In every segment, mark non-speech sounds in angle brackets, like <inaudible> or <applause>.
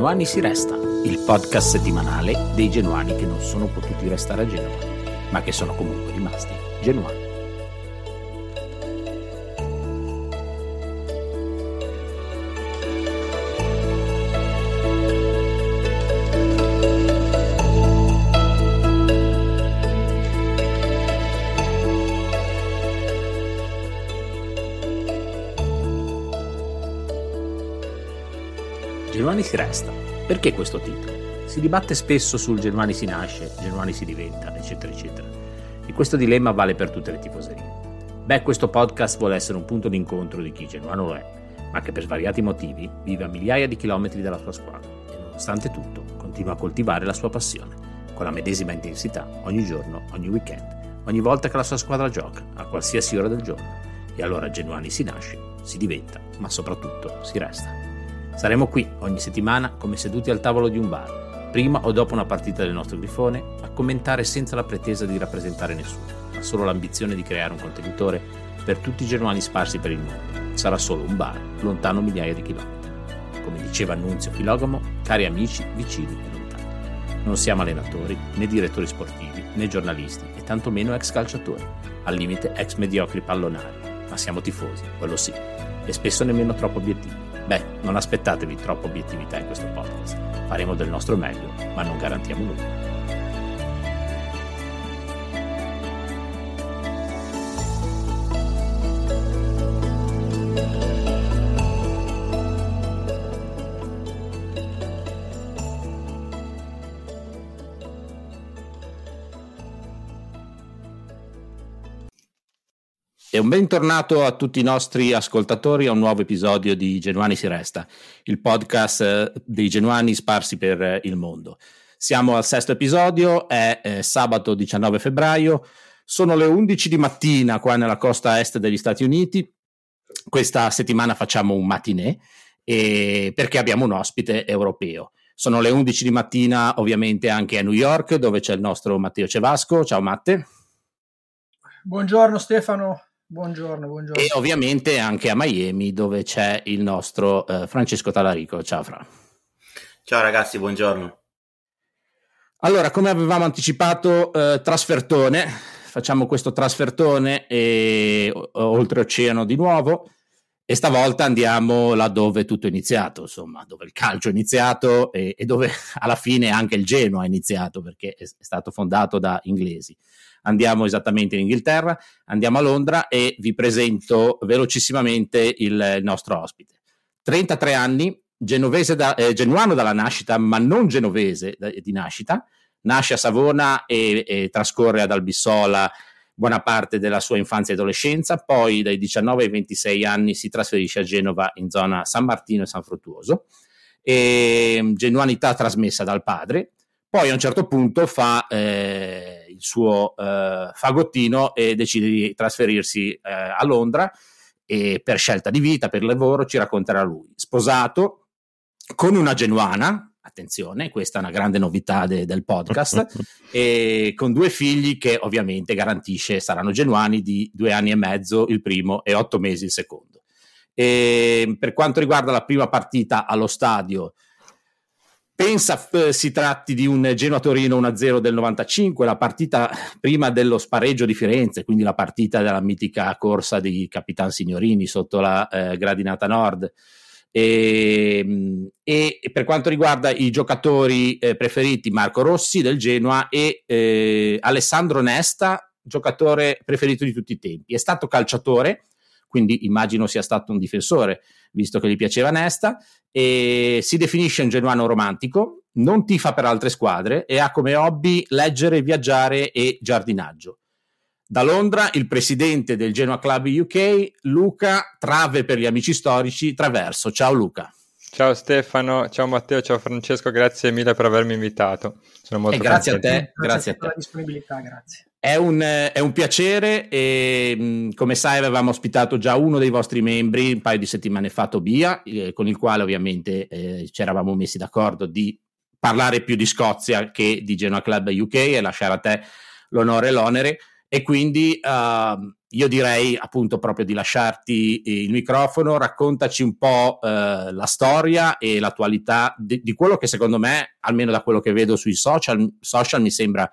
Genuani si resta, il podcast settimanale dei genuani che non sono potuti restare a Genova, ma che sono comunque rimasti genuani. Genuani si resta. Perché questo titolo? Si dibatte spesso sul Genuani si nasce, Genuani si diventa, eccetera, eccetera. E questo dilemma vale per tutte le tifoserie. Beh, questo podcast vuole essere un punto d'incontro di chi genuano lo è, ma che per svariati motivi vive a migliaia di chilometri dalla sua squadra e nonostante tutto continua a coltivare la sua passione, con la medesima intensità, ogni giorno, ogni weekend, ogni volta che la sua squadra gioca, a qualsiasi ora del giorno. E allora Genuani si nasce, si diventa, ma soprattutto si resta. Saremo qui ogni settimana come seduti al tavolo di un bar, prima o dopo una partita del nostro grifone, a commentare senza la pretesa di rappresentare nessuno, ma solo l'ambizione di creare un contenitore per tutti i genuani sparsi per il mondo. Sarà solo un bar, lontano migliaia di chilometri. Come diceva Annunzio Filogamo, cari amici, vicini e lontani. Non siamo allenatori, né direttori sportivi, né giornalisti, e tantomeno ex calciatori, al limite ex mediocri pallonari, ma siamo tifosi, quello sì, e spesso nemmeno troppo obiettivi. Beh, non aspettatevi troppa obiettività in questo podcast. Faremo del nostro meglio, ma non garantiamo nulla. E un bentornato a tutti i nostri ascoltatori a un nuovo episodio di Genuani si resta, il podcast eh, dei genuani sparsi per eh, il mondo. Siamo al sesto episodio, è eh, sabato 19 febbraio, sono le 11 di mattina qua nella costa est degli Stati Uniti. Questa settimana facciamo un matinè e perché abbiamo un ospite europeo. Sono le 11 di mattina ovviamente anche a New York dove c'è il nostro Matteo Cevasco. Ciao Matte. Buongiorno Stefano, Buongiorno, buongiorno. E ovviamente anche a Miami dove c'è il nostro eh, Francesco Talarico. Ciao Fra. Ciao ragazzi, buongiorno. Allora, come avevamo anticipato, eh, trasfertone, facciamo questo trasfertone e, oltreoceano di nuovo e stavolta andiamo là dove tutto è iniziato, insomma, dove il calcio è iniziato e, e dove alla fine anche il Genoa è iniziato perché è, è stato fondato da inglesi andiamo esattamente in Inghilterra, andiamo a Londra e vi presento velocissimamente il nostro ospite. 33 anni, da, eh, genuano dalla nascita, ma non genovese di nascita, nasce a Savona e, e trascorre ad Albissola buona parte della sua infanzia e adolescenza, poi dai 19 ai 26 anni si trasferisce a Genova in zona San Martino e San Fruttuoso e genuanità trasmessa dal padre. Poi a un certo punto fa eh, il suo eh, fagottino e decide di trasferirsi eh, a Londra e per scelta di vita, per lavoro, ci racconterà lui. Sposato con una genuana, attenzione, questa è una grande novità de- del podcast, <laughs> e con due figli che ovviamente garantisce saranno genuani di due anni e mezzo il primo e otto mesi il secondo. E per quanto riguarda la prima partita allo stadio, pensa eh, si tratti di un Genoa Torino 1-0 del 95, la partita prima dello spareggio di Firenze, quindi la partita della mitica corsa di Capitan Signorini sotto la eh, gradinata nord. E, ehm, e, per quanto riguarda i giocatori eh, preferiti, Marco Rossi del Genoa e eh, Alessandro Nesta, giocatore preferito di tutti i tempi. È stato calciatore, quindi immagino sia stato un difensore, visto che gli piaceva Nesta, e si definisce un genuano romantico, non tifa per altre squadre e ha come hobby leggere, viaggiare e giardinaggio. Da Londra il presidente del Genoa Club UK, Luca Trave per gli amici storici, Traverso. Ciao Luca. Ciao Stefano, ciao Matteo, ciao Francesco, grazie mille per avermi invitato. Sono molto e grazie a te, grazie, grazie a te. per la disponibilità, grazie. È un, è un, piacere e come sai avevamo ospitato già uno dei vostri membri un paio di settimane fa, Tobia, eh, con il quale ovviamente eh, ci eravamo messi d'accordo di parlare più di Scozia che di Genoa Club UK e lasciare a te l'onore e l'onere. E quindi uh, io direi appunto proprio di lasciarti il microfono, raccontaci un po' uh, la storia e l'attualità di, di, quello che secondo me, almeno da quello che vedo sui social, social mi sembra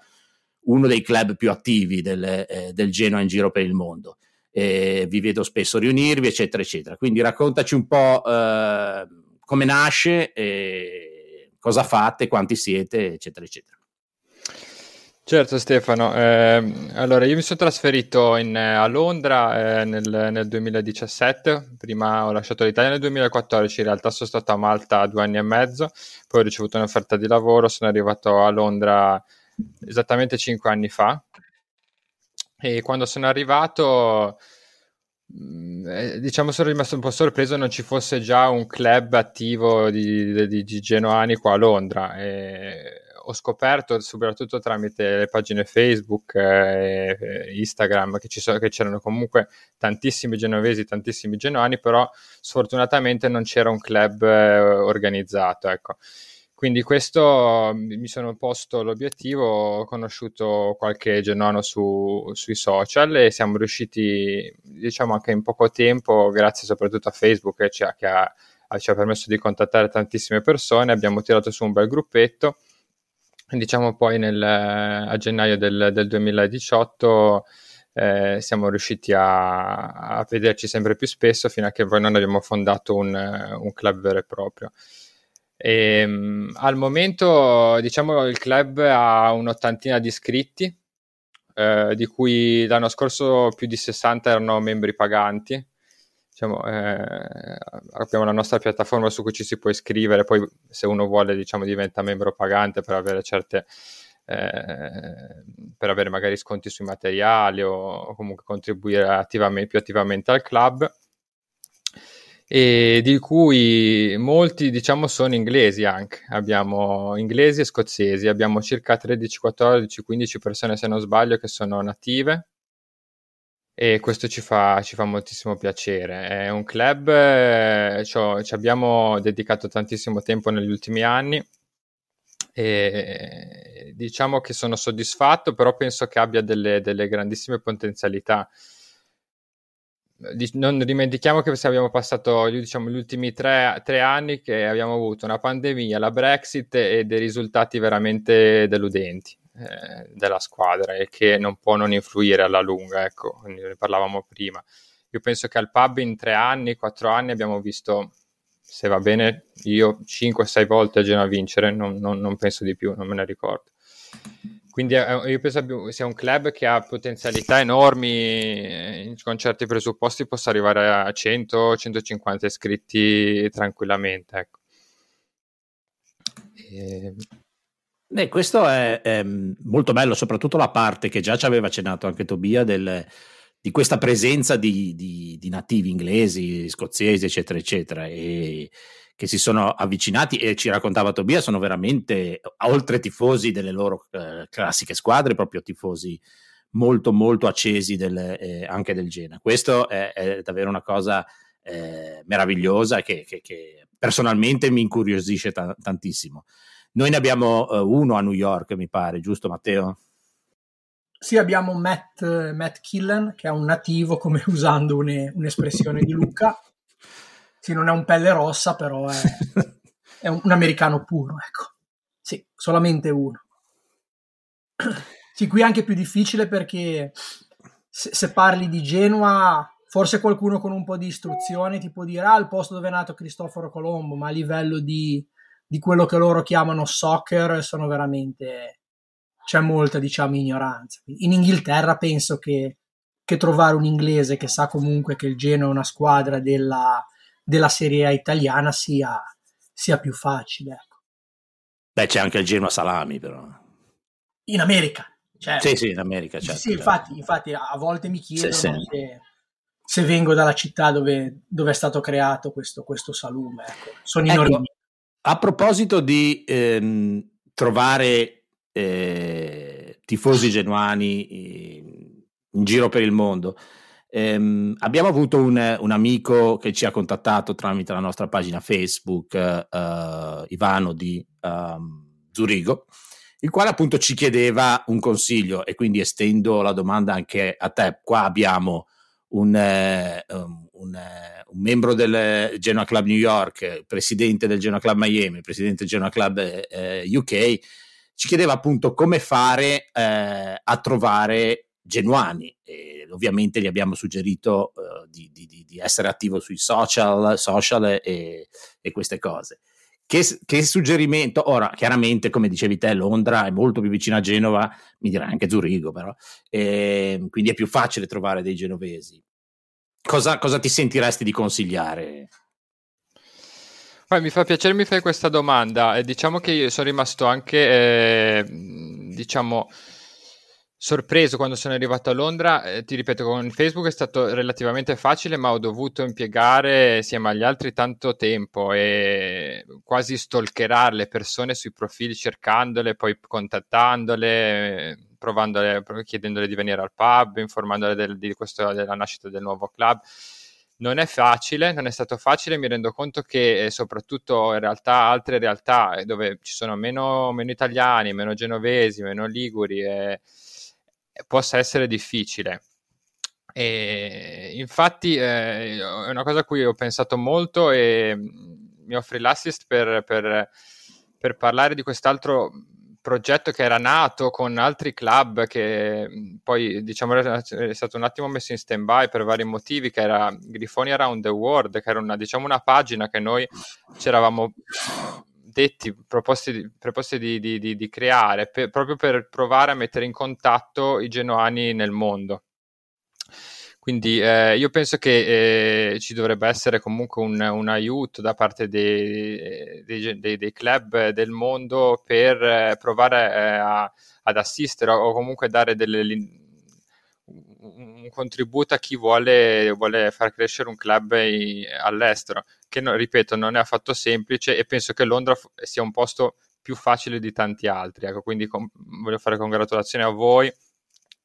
uno dei club più attivi del, eh, del Genoa in giro per il mondo. Eh, vi vedo spesso riunirvi, eccetera, eccetera. Quindi raccontaci un po' eh, come nasce, cosa fate, quanti siete, eccetera, eccetera. Certo Stefano, eh, allora io mi sono trasferito in, a Londra eh, nel, nel, 2017, prima ho lasciato l'Italia nel 2014, in realtà sono stato a Malta due anni e mezzo, poi ho ricevuto un'offerta di lavoro, sono arrivato a Londra esattamente cinque anni fa. E quando sono arrivato mm, eh, diciamo sono rimasto un po' sorpreso non ci fosse già un club attivo di, di, di genoani qua a Londra. E ho scoperto soprattutto tramite le pagine Facebook e Instagram che, so, che c'erano comunque tantissimi genovesi, tantissimi genoani però sfortunatamente non c'era un club eh, organizzato ecco quindi questo mi sono posto l'obiettivo, ho conosciuto qualche genono su, sui social e siamo riusciti, diciamo anche in poco tempo, grazie soprattutto a Facebook che ci ha, che ha, ci ha permesso di contattare tantissime persone, abbiamo tirato su un bel gruppetto. Diciamo poi nel, a gennaio del, del 2018 eh, siamo riusciti a, a, vederci sempre più spesso fino a che poi non abbiamo fondato un, un club vero e proprio. E, um, al momento, diciamo, il club ha un'ottantina di iscritti, eh, di cui l'anno scorso più di 60 erano membri paganti. Diciamo, eh, abbiamo la nostra piattaforma su cui ci si può iscrivere, poi se uno vuole diciamo, diventa membro pagante per avere certe eh, per avere magari sconti sui materiali o comunque contribuire attivamente, più attivamente al club e di cui molti diciamo sono inglesi anche, abbiamo inglesi e scozzesi, abbiamo circa 13, 14, 15 persone se non sbaglio che sono native. E questo ci fa, ci fa moltissimo piacere. È un club, eh, ci abbiamo dedicato tantissimo tempo negli ultimi anni. E diciamo che sono soddisfatto, però penso che abbia delle, delle grandissime potenzialità non dimentichiamo che abbiamo passato diciamo, gli ultimi tre, tre, anni che abbiamo avuto una pandemia, la Brexit e dei risultati veramente deludenti eh, della squadra e che non può non influire alla lunga, ecco, ne parlavamo prima. Io penso che al pub in tre anni, quattro anni abbiamo visto, se va bene, io 5-6 volte a Genoa vincere, non, non, non penso di più, non me ne ricordo. Quindi io penso sia un club che ha potenzialità enormi, eh, con certi presupposti possa arrivare a 100-150 iscritti tranquillamente. Ecco. E... Beh, questo è, è, molto bello, soprattutto la parte che già ci aveva accennato anche Tobia del, di questa presenza di, di, di, nativi inglesi, scozzesi, eccetera, eccetera, e che si sono avvicinati e ci raccontava Tobia, sono veramente, oltre tifosi delle loro eh, classiche squadre, proprio tifosi molto, molto accesi del, eh, anche del Genoa. Questo è, è, davvero una cosa eh, meravigliosa che, che, che, personalmente mi incuriosisce t- tantissimo. Noi ne abbiamo uh, uno a New York, mi pare, giusto Matteo? Sì, abbiamo Matt, Matt Killen, che è un nativo, come <laughs> usando une, un'espressione di Luca. Sì, non è un pelle rossa, però è, <laughs> è un, un, americano puro, ecco. Sì, solamente uno. Sì, qui è anche più difficile perché se, se parli di Genova, forse qualcuno con un po' di istruzione ti può dire, ah, il posto dove è nato Cristoforo Colombo, ma a livello di, di quello che loro chiamano soccer sono veramente c'è molta, diciamo, ignoranza. In Inghilterra penso che, che, trovare un inglese che sa comunque che il Genoa è una squadra della, della Serie A italiana sia, sia più facile. Ecco. Beh, c'è anche il Genoa Salami, però. In America. Certo. Sì, sì, in America, certo. Sì, infatti, infatti, a volte mi chiedono sì, sì. Se, se, vengo dalla città dove, dove, è stato creato questo, questo salume. Ecco. Sono ecco, in A proposito di ehm, trovare eh, tifosi genuani in giro per il mondo. Eh, abbiamo avuto un, un, amico che ci ha contattato tramite la nostra pagina Facebook, eh, Ivano di um, Zurigo, il quale appunto ci chiedeva un consiglio e quindi estendo la domanda anche a te. Qua abbiamo un, eh, um, un, eh, un, membro del Genoa Club New York, presidente del Genoa Club Miami, presidente del Genoa Club eh, UK ci chiedeva appunto come fare eh, a trovare genuani. E ovviamente gli abbiamo suggerito uh, di, di, di, essere attivo sui social, social e, e queste cose. Che, che, suggerimento? Ora, chiaramente, come dicevi te, Londra è molto più vicina a Genova, mi direi anche Zurigo, però, e, quindi è più facile trovare dei genovesi. Cosa, cosa ti sentiresti di consigliare? Poi mi fa piacere mi fai questa domanda. diciamo che io sono rimasto anche, eh, diciamo, sorpreso quando sono arrivato a Londra. Eh, ti ripeto, con Facebook è stato relativamente facile, ma ho dovuto impiegare insieme agli altri tanto tempo e quasi stalkerare le persone sui profili, cercandole, poi contattandole, provandole, chiedendole di venire al pub, informandole del, di questo, della nascita del nuovo club non è facile, non è stato facile, mi rendo conto che eh, soprattutto in realtà altre realtà eh, dove ci sono meno, meno italiani, meno genovesi, meno liguri, eh, possa essere difficile. E infatti eh, è una cosa a cui ho pensato molto e mm, mi offri l'assist per, per, per parlare di quest'altro progetto che era nato con altri club che poi diciamo è stato un attimo messo in stand by per vari motivi che era Grifoni Around the World che era una, diciamo una pagina che noi ci eravamo detti proposti, proposti di, di, di, di, creare per, proprio per provare a mettere in contatto i genoani nel mondo. Quindi eh, io penso che eh, ci dovrebbe essere comunque un, un aiuto da parte dei, dei, dei, dei, club del mondo per eh, provare eh, a, ad assistere o comunque dare delle, un contributo a chi vuole, vuole far crescere un club in, all'estero, che no, ripeto non è affatto semplice e penso che Londra sia un posto più facile di tanti altri. Ecco, quindi com- voglio fare congratulazioni a voi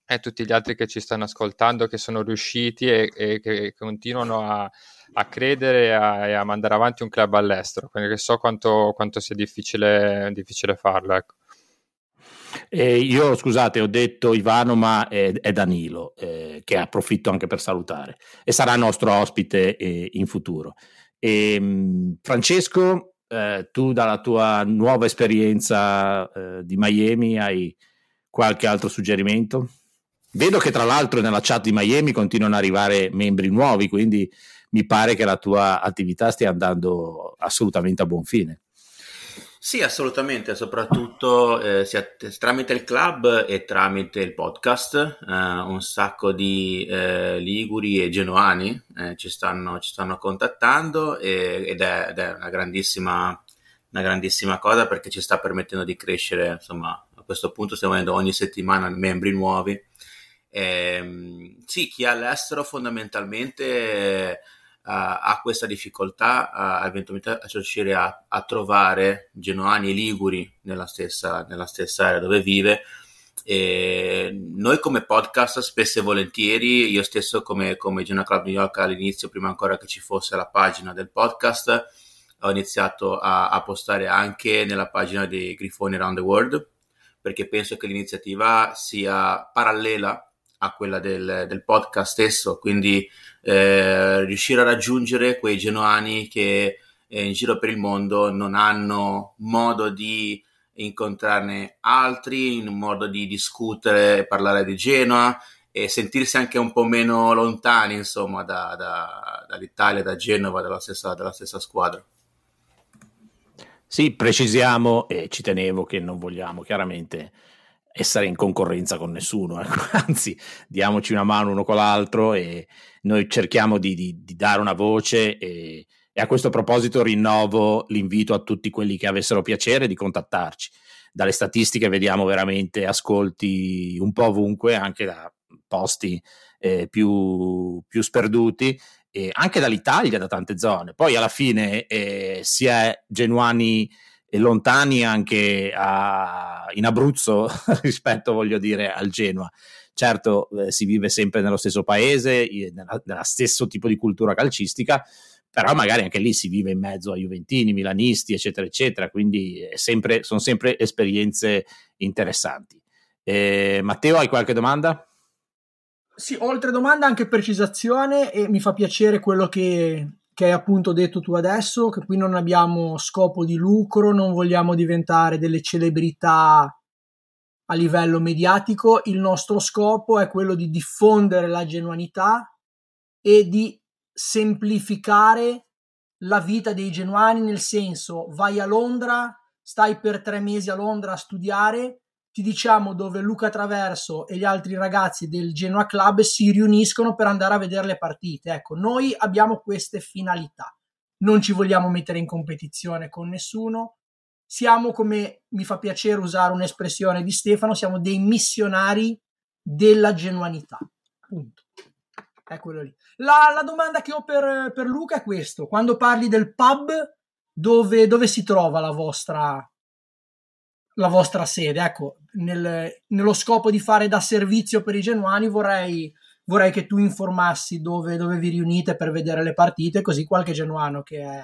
e tutti gli altri che ci stanno ascoltando, che sono riusciti e, e che continuano a, a credere e a, a, mandare avanti un club all'estero, perché so quanto, quanto sia difficile, difficile farlo. Ecco. Eh, io scusate, ho detto Ivano, ma è, è Danilo, eh, che approfitto anche per salutare e sarà nostro ospite eh, in futuro. E, ehm, Francesco, eh, tu dalla tua nuova esperienza eh, di Miami hai qualche altro suggerimento? Vedo che tra l'altro nella chat di Miami continuano ad arrivare membri nuovi, quindi mi pare che la tua attività stia andando assolutamente a buon fine. Sì, assolutamente, soprattutto eh, tramite il club e tramite il podcast. Eh, un sacco di eh, liguri e genoani eh, ci stanno, ci, stanno, contattando e, ed, è, ed, è, una grandissima, una grandissima cosa perché ci sta permettendo di crescere. Insomma, a questo punto stiamo avendo ogni settimana membri nuovi Eh, sì, chi è all'estero fondamentalmente ha questa difficoltà a, eventualmente a riuscire a, a, trovare genoani e liguri nella stessa, nella stessa area dove vive. E noi come podcast spesso e volentieri, io stesso come, come Genoa Club New York all'inizio, prima ancora che ci fosse la pagina del podcast, ho iniziato a, a postare anche nella pagina dei Grifoni Around the World, perché penso che l'iniziativa sia parallela a quella del, del podcast stesso, quindi eh, riuscire a raggiungere quei genoani che eh, in giro per il mondo non hanno modo di incontrarne altri, in modo di discutere e parlare di Genoa e sentirsi anche un po' meno lontani, insomma, da, da, dall'Italia, da Genova, dalla stessa, dalla stessa squadra. Sì, precisiamo e ci tenevo che non vogliamo chiaramente essere in concorrenza con nessuno, ecco. <laughs> anzi diamoci una mano uno con l'altro e noi cerchiamo di, di, di dare una voce e, e, a questo proposito rinnovo l'invito a tutti quelli che avessero piacere di contattarci. Dalle statistiche vediamo veramente ascolti un po' ovunque, anche da posti eh, più, più sperduti anche dall'Italia, da tante zone. Poi alla fine eh, si è genuani e lontani anche a, in Abruzzo <laughs> rispetto, voglio dire, al Genoa. Certo, eh, si vive sempre nello stesso paese, nella, nella stesso tipo di cultura calcistica, però magari anche lì si vive in mezzo a Juventini, Milanisti, eccetera, eccetera, quindi sempre, sono sempre esperienze interessanti. Eh, Matteo, hai qualche domanda? Sì, oltre domanda anche precisazione e mi fa piacere quello che che hai appunto detto tu adesso, che qui non abbiamo scopo di lucro, non vogliamo diventare delle celebrità a livello mediatico, il nostro scopo è quello di diffondere la genuanità e di semplificare la vita dei genuani, nel senso vai a Londra, stai per tre mesi a Londra a studiare ti diciamo dove Luca Traverso e gli altri ragazzi del Genoa Club si riuniscono per andare a vedere le partite. Ecco, noi abbiamo queste finalità. Non ci vogliamo mettere in competizione con nessuno. Siamo, come mi fa piacere usare un'espressione di Stefano, siamo dei missionari della genuanità. Punto. È quello lì. La, la domanda che ho per, per, Luca è questo. Quando parli del pub, dove, dove si trova la vostra, la vostra sede. Ecco, nel, nello scopo di fare da servizio per i genuani vorrei, vorrei che tu informassi dove, dove, vi riunite per vedere le partite, così qualche genuano che, è,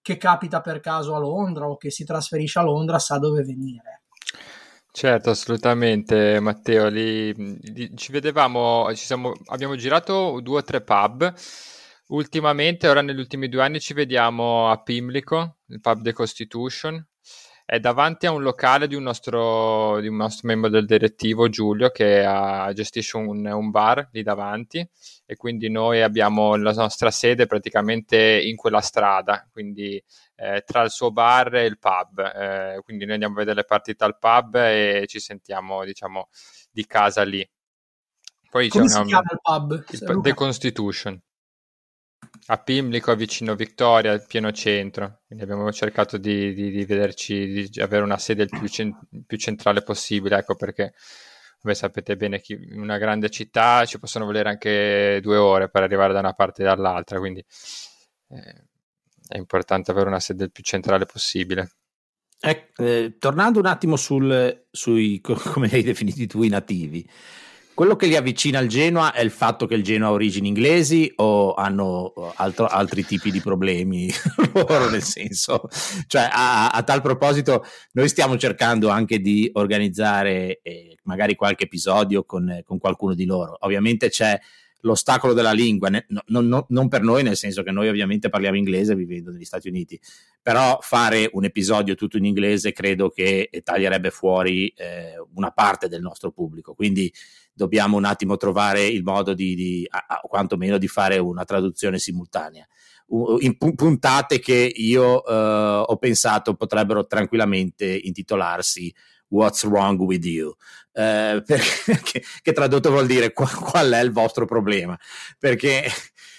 che capita per caso a Londra o che si trasferisce a Londra sa dove venire. Certo, assolutamente Matteo, lì, lì ci vedevamo, ci siamo, abbiamo girato due o tre pub, ultimamente, ora negli ultimi due anni ci vediamo a Pimlico, il pub The Constitution, è davanti a un locale di un nostro, di un nostro membro del direttivo, Giulio, che ha, gestisce un, un, bar lì davanti e quindi noi abbiamo la nostra sede praticamente in quella strada, quindi eh, tra il suo bar e il pub. Eh, quindi noi andiamo a vedere le partite al pub e ci sentiamo, diciamo, di casa lì. Poi Come c'è una, si chiama il pub? Il, The Constitution a Pimlico, vicino Victoria, pieno centro. Quindi abbiamo cercato di, di, di vederci, di avere una sede il più, cent- più centrale possibile, ecco perché come sapete bene in una grande città ci possono volere anche due ore per arrivare da una parte e dall'altra, quindi eh, è importante avere una sede il più centrale possibile. Eh, eh, tornando un attimo sul, sui, <laughs> come hai definiti tu, i nativi, quello che li avvicina al Genoa è il fatto che il Genoa ha origini inglesi o hanno altro, altri tipi di problemi <laughs> loro, nel senso, cioè a, a, tal proposito noi stiamo cercando anche di organizzare eh, magari qualche episodio con, con qualcuno di loro. Ovviamente c'è l'ostacolo della lingua, ne, no, no, non per noi, nel senso che noi ovviamente parliamo inglese vivendo negli Stati Uniti, però fare un episodio tutto in inglese credo che taglierebbe fuori eh, una parte del nostro pubblico. Quindi dobbiamo un attimo trovare il modo di, di a, a, quantomeno di fare una traduzione simultanea. in puntate che io uh, ho pensato potrebbero tranquillamente intitolarsi What's Wrong with You? Uh, <laughs> perché, che, che, tradotto vuol dire qual, qual è il vostro problema? Perché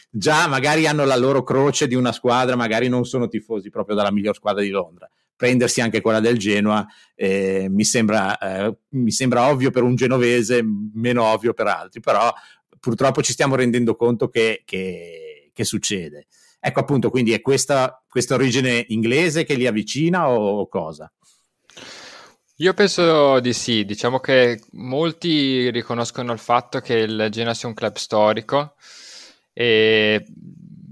già magari hanno la loro croce di una squadra, magari non sono tifosi proprio della miglior squadra di Londra, prendersi anche quella del Genoa eh, mi, sembra, eh, mi sembra ovvio per un genovese, meno ovvio per altri, però purtroppo ci stiamo rendendo conto che, che, che succede. Ecco appunto, quindi è questa, questa origine inglese che li avvicina o cosa? Io penso di sì, diciamo che molti riconoscono il fatto che il Genoa sia un club storico e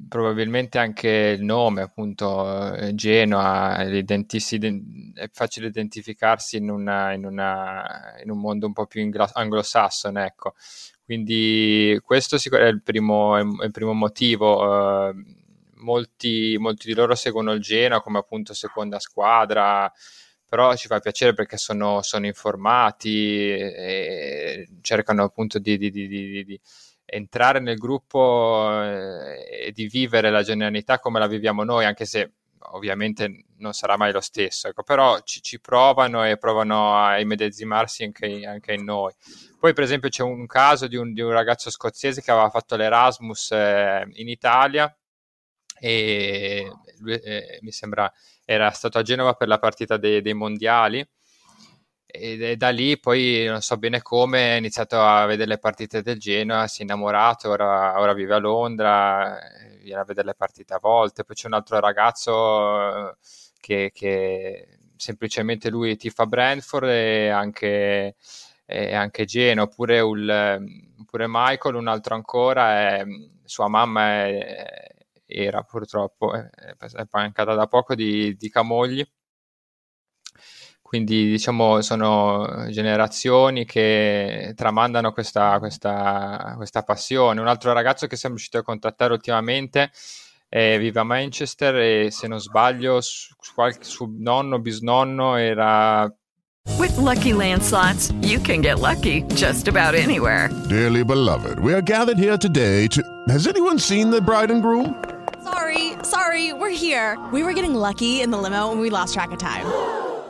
probabilmente anche il nome, appunto, eh, Genoa, è facile identificarsi in, una, in, una, in un mondo un po' più anglosassone, ecco. Quindi questo è il primo, è il primo motivo. Uh, molti, molti di loro seguono il Genoa come appunto seconda squadra, però ci fa piacere perché sono, sono informati e cercano appunto di, di, di, di entrare nel gruppo eh, e di vivere la genuinità come la viviamo noi, anche se ovviamente non sarà mai lo stesso, ecco, però ci, ci, provano e provano a immedesimarsi anche, anche, in noi. Poi per esempio c'è un caso di un, di un ragazzo scozzese che aveva fatto l'Erasmus eh, in Italia e lui, eh, mi sembra era stato a Genova per la partita dei, dei mondiali e da lì poi non so bene come ha iniziato a vedere le partite del Genoa, si è innamorato, ora, ora vive a Londra, viene a vedere le partite a volte, poi c'è un altro ragazzo che, che semplicemente lui tifa Brentford e anche, e anche Genoa, oppure, oppure Michael, un altro ancora, è, sua mamma è, era purtroppo, è, è mancata da poco di, di Camogli quindi diciamo sono generazioni che tramandano questa, questa, questa passione. Un altro ragazzo che siamo riusciti a contattare ultimamente eh, vive a Manchester e se non sbaglio su, qualche, suo nonno, bisnonno era With lucky landslots, you can get lucky just about anywhere. Dearly beloved, we are gathered here today to. Has anyone seen the bride and groom? Sorry, sorry, we're here. We were getting lucky in the limo and we lost track of time.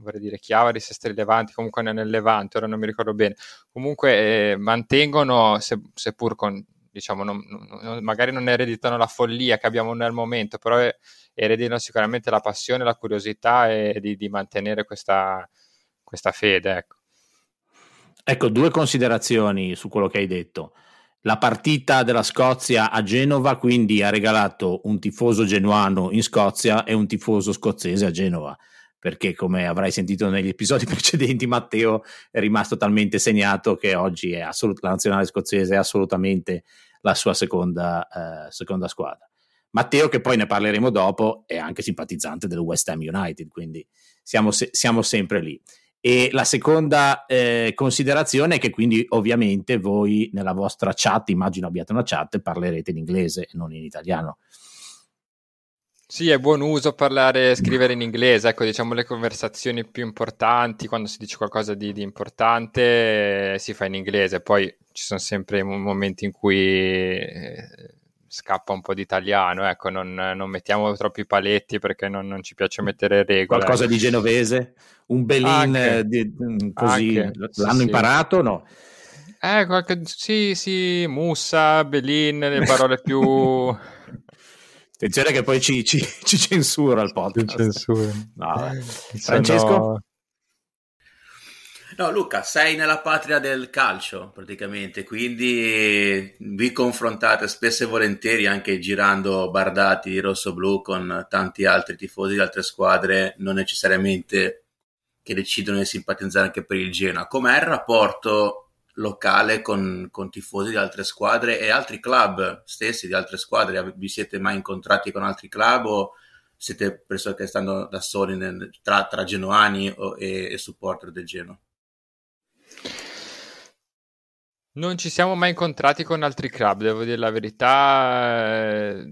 vorrei dire Chiavari, Sestri Levanti, comunque nel Levante, ora non mi ricordo bene. Comunque eh, mantengono, se, seppur con diciamo, non, non, magari non ereditano la follia che abbiamo nel momento, però ereditano sicuramente la passione, la curiosità e di, di mantenere questa, questa fede. Ecco. ecco, due considerazioni su quello che hai detto. La partita della Scozia a Genova quindi ha regalato un tifoso genuano in Scozia e un tifoso scozzese a Genova perché come avrai sentito negli episodi <laughs> precedenti Matteo è rimasto talmente segnato che oggi assolut- la nazionale scozzese è assolutamente la sua seconda, eh, seconda squadra. Matteo, che poi ne parleremo dopo, è anche simpatizzante del West Ham United, quindi siamo, se- siamo sempre lì. E la seconda eh, considerazione è che quindi ovviamente voi nella vostra chat, immagino abbiate una chat, parlerete in inglese e non in italiano. Sì, è buon uso parlare, scrivere in inglese, ecco, diciamo le conversazioni più importanti, quando si dice qualcosa di, di importante, eh, si fa in inglese, poi ci sono sempre momenti in cui eh, scappa un po' di italiano, ecco, non, non, mettiamo troppi paletti perché non, non, ci piace mettere regole. Qualcosa di genovese? Un belin eh, di, mm, così? Anche, L'hanno sì, imparato o no? Eh, qualche, sì, sì, mussa, belin, le parole più... <laughs> Attenzione che poi ci, ci, ci censura il podcast. Censura. No, Francesco? No, Luca, sei nella patria del calcio praticamente, quindi vi confrontate spesso e volentieri anche girando bardati rosso-blu con tanti altri tifosi di altre squadre, non necessariamente che decidono di simpatizzare anche per il Genoa. Com'è il rapporto locale con, con, tifosi di altre squadre e altri club stessi di altre squadre. Vi siete mai incontrati con altri club o siete persone che stanno da soli nel, tra, tra, genoani o, e, e supporter del Genoa? Non ci siamo mai incontrati con altri club, devo dire la verità. Eh,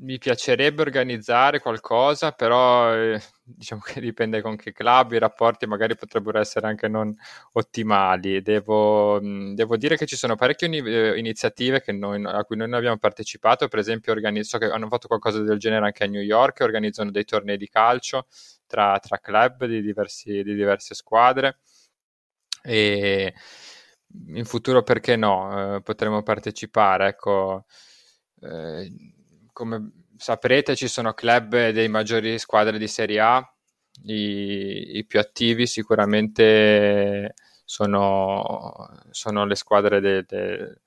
mi piacerebbe organizzare qualcosa, però eh, diciamo che dipende con che club, i rapporti magari potrebbero essere anche non ottimali. Devo, mm, devo dire che ci sono parecchie uni- eh, iniziative noi, a cui noi non abbiamo partecipato, per esempio so che hanno fatto qualcosa del genere anche a New York, organizzano dei tornei di calcio tra, tra club di, diversi, di diverse squadre e in futuro perché no, eh, potremo partecipare, ecco. Eh, come saprete ci sono club dei maggiori squadre di Serie A, i, i più attivi sicuramente sono, sono le squadre del de,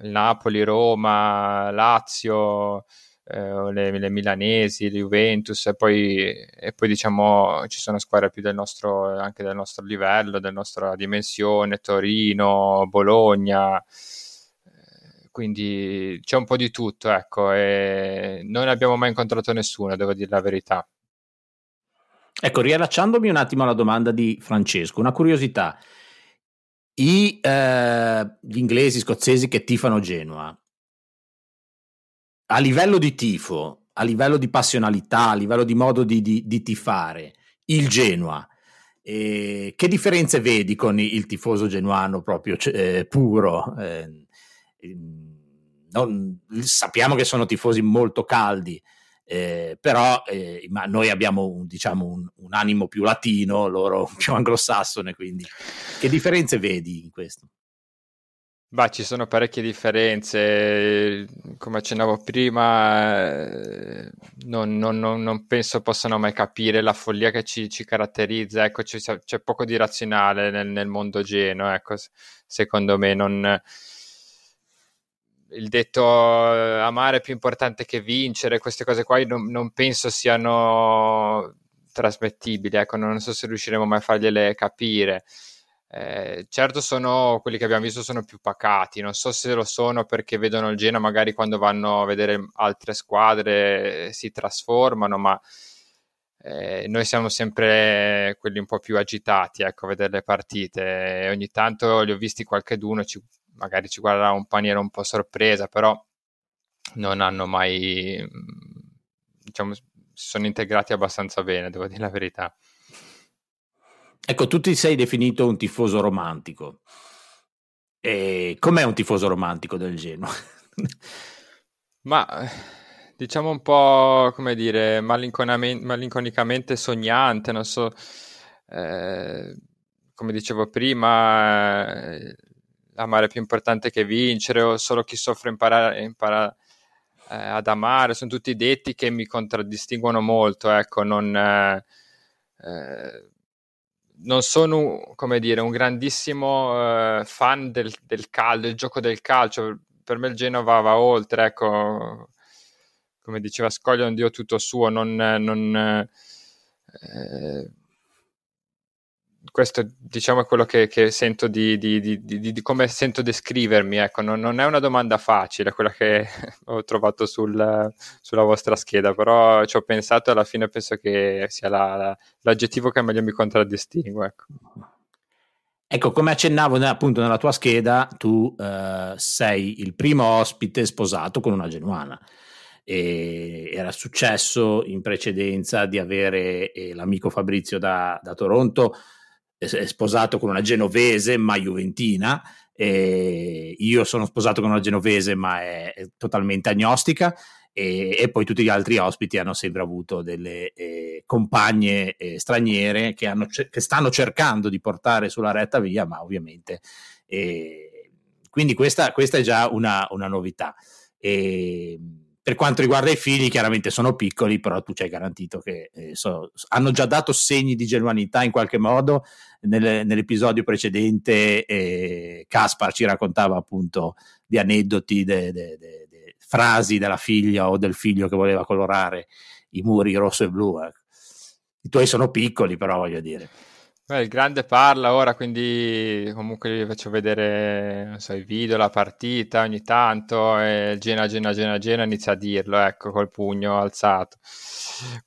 Napoli, Roma, Lazio, eh, le, le, milanesi, le Juventus e poi, e poi diciamo ci sono squadre più del nostro, anche del nostro livello, della nostra dimensione, Torino, Bologna quindi c'è un po' di tutto, ecco, e non abbiamo mai incontrato nessuno, devo dire la verità. Ecco, riallacciandomi un attimo alla domanda di Francesco, una curiosità. I, eh, gli inglesi, scozzesi che tifano Genoa, a livello di tifo, a livello di passionalità, a livello di modo di, di, di tifare, il Genoa, eh, che differenze vedi con il tifoso genuano proprio eh, puro? Eh, non, sappiamo che sono tifosi molto caldi, eh, però eh, ma noi abbiamo un, diciamo, un, un, animo più latino, loro più <laughs> anglosassone, quindi che differenze vedi in questo? Bah, ci sono parecchie differenze, come accennavo prima, eh, non, non, non, non, penso possano mai capire la follia che ci, ci caratterizza, ecco, c'è, c'è, poco di razionale nel, nel mondo geno, ecco, secondo me non il detto eh, amare è più importante che vincere, queste cose qua non, non penso siano trasmettibili, ecco, non so se riusciremo mai a fargliele capire. Eh, certo sono quelli che abbiamo visto sono più pacati, non so se lo sono perché vedono il Genoa magari quando vanno a vedere altre squadre si trasformano, ma eh, noi siamo sempre quelli un po' più agitati ecco, a vedere le partite ogni tanto li ho visti qualche d'uno, ci magari ci guarderà un paniere un po' sorpresa, però non hanno mai, diciamo, si sono integrati abbastanza bene, devo dire la verità. Ecco, tu ti sei definito un tifoso romantico. E com'è un tifoso romantico del Genoa? Ma diciamo un po', come dire, malinconicamente sognante, non so, eh, come dicevo prima, amare è più importante che vincere o solo chi soffre impara, impara eh, ad amare, sono tutti detti che mi contraddistinguono molto, ecco, non, eh, non sono, come dire, un grandissimo eh, fan del, del, cal- del, gioco del calcio, per me il Genova va oltre, ecco, come diceva Scoglio, un dio tutto suo, non... non eh, questo diciamo è quello che, che sento di, di, di, di, come sento descrivermi, ecco, non, non, è una domanda facile quella che <laughs> ho trovato sul, sulla vostra scheda, però ci ho pensato e alla fine penso che sia la, la, l'aggettivo che meglio mi contraddistingue. Ecco. Ecco, come accennavo appunto nella tua scheda, tu eh, sei il primo ospite sposato con una genuana. E era successo in precedenza di avere eh, l'amico Fabrizio da, da Toronto è sposato con una genovese ma juventina. E io sono sposato con una genovese ma è, è totalmente agnostica e, e, poi tutti gli altri ospiti hanno sempre avuto delle eh, compagne eh, straniere che, hanno, che, stanno cercando di portare sulla retta via ma ovviamente eh, quindi questa, questa, è già una, una novità e, per quanto riguarda i figli, chiaramente sono piccoli, però tu ci hai garantito che eh, so, hanno già dato segni di genuinità in qualche modo. Nel, nell'episodio precedente eh, Caspar ci raccontava appunto di aneddoti, de, frasi della figlia o del figlio che voleva colorare i muri rosso e blu. Eh. I tuoi sono piccoli, però voglio dire. Beh, il grande parla ora, quindi comunque vi faccio vedere so, i video, la partita ogni tanto e Gena, Gena, Gena, Gena inizia a dirlo, ecco, col pugno alzato.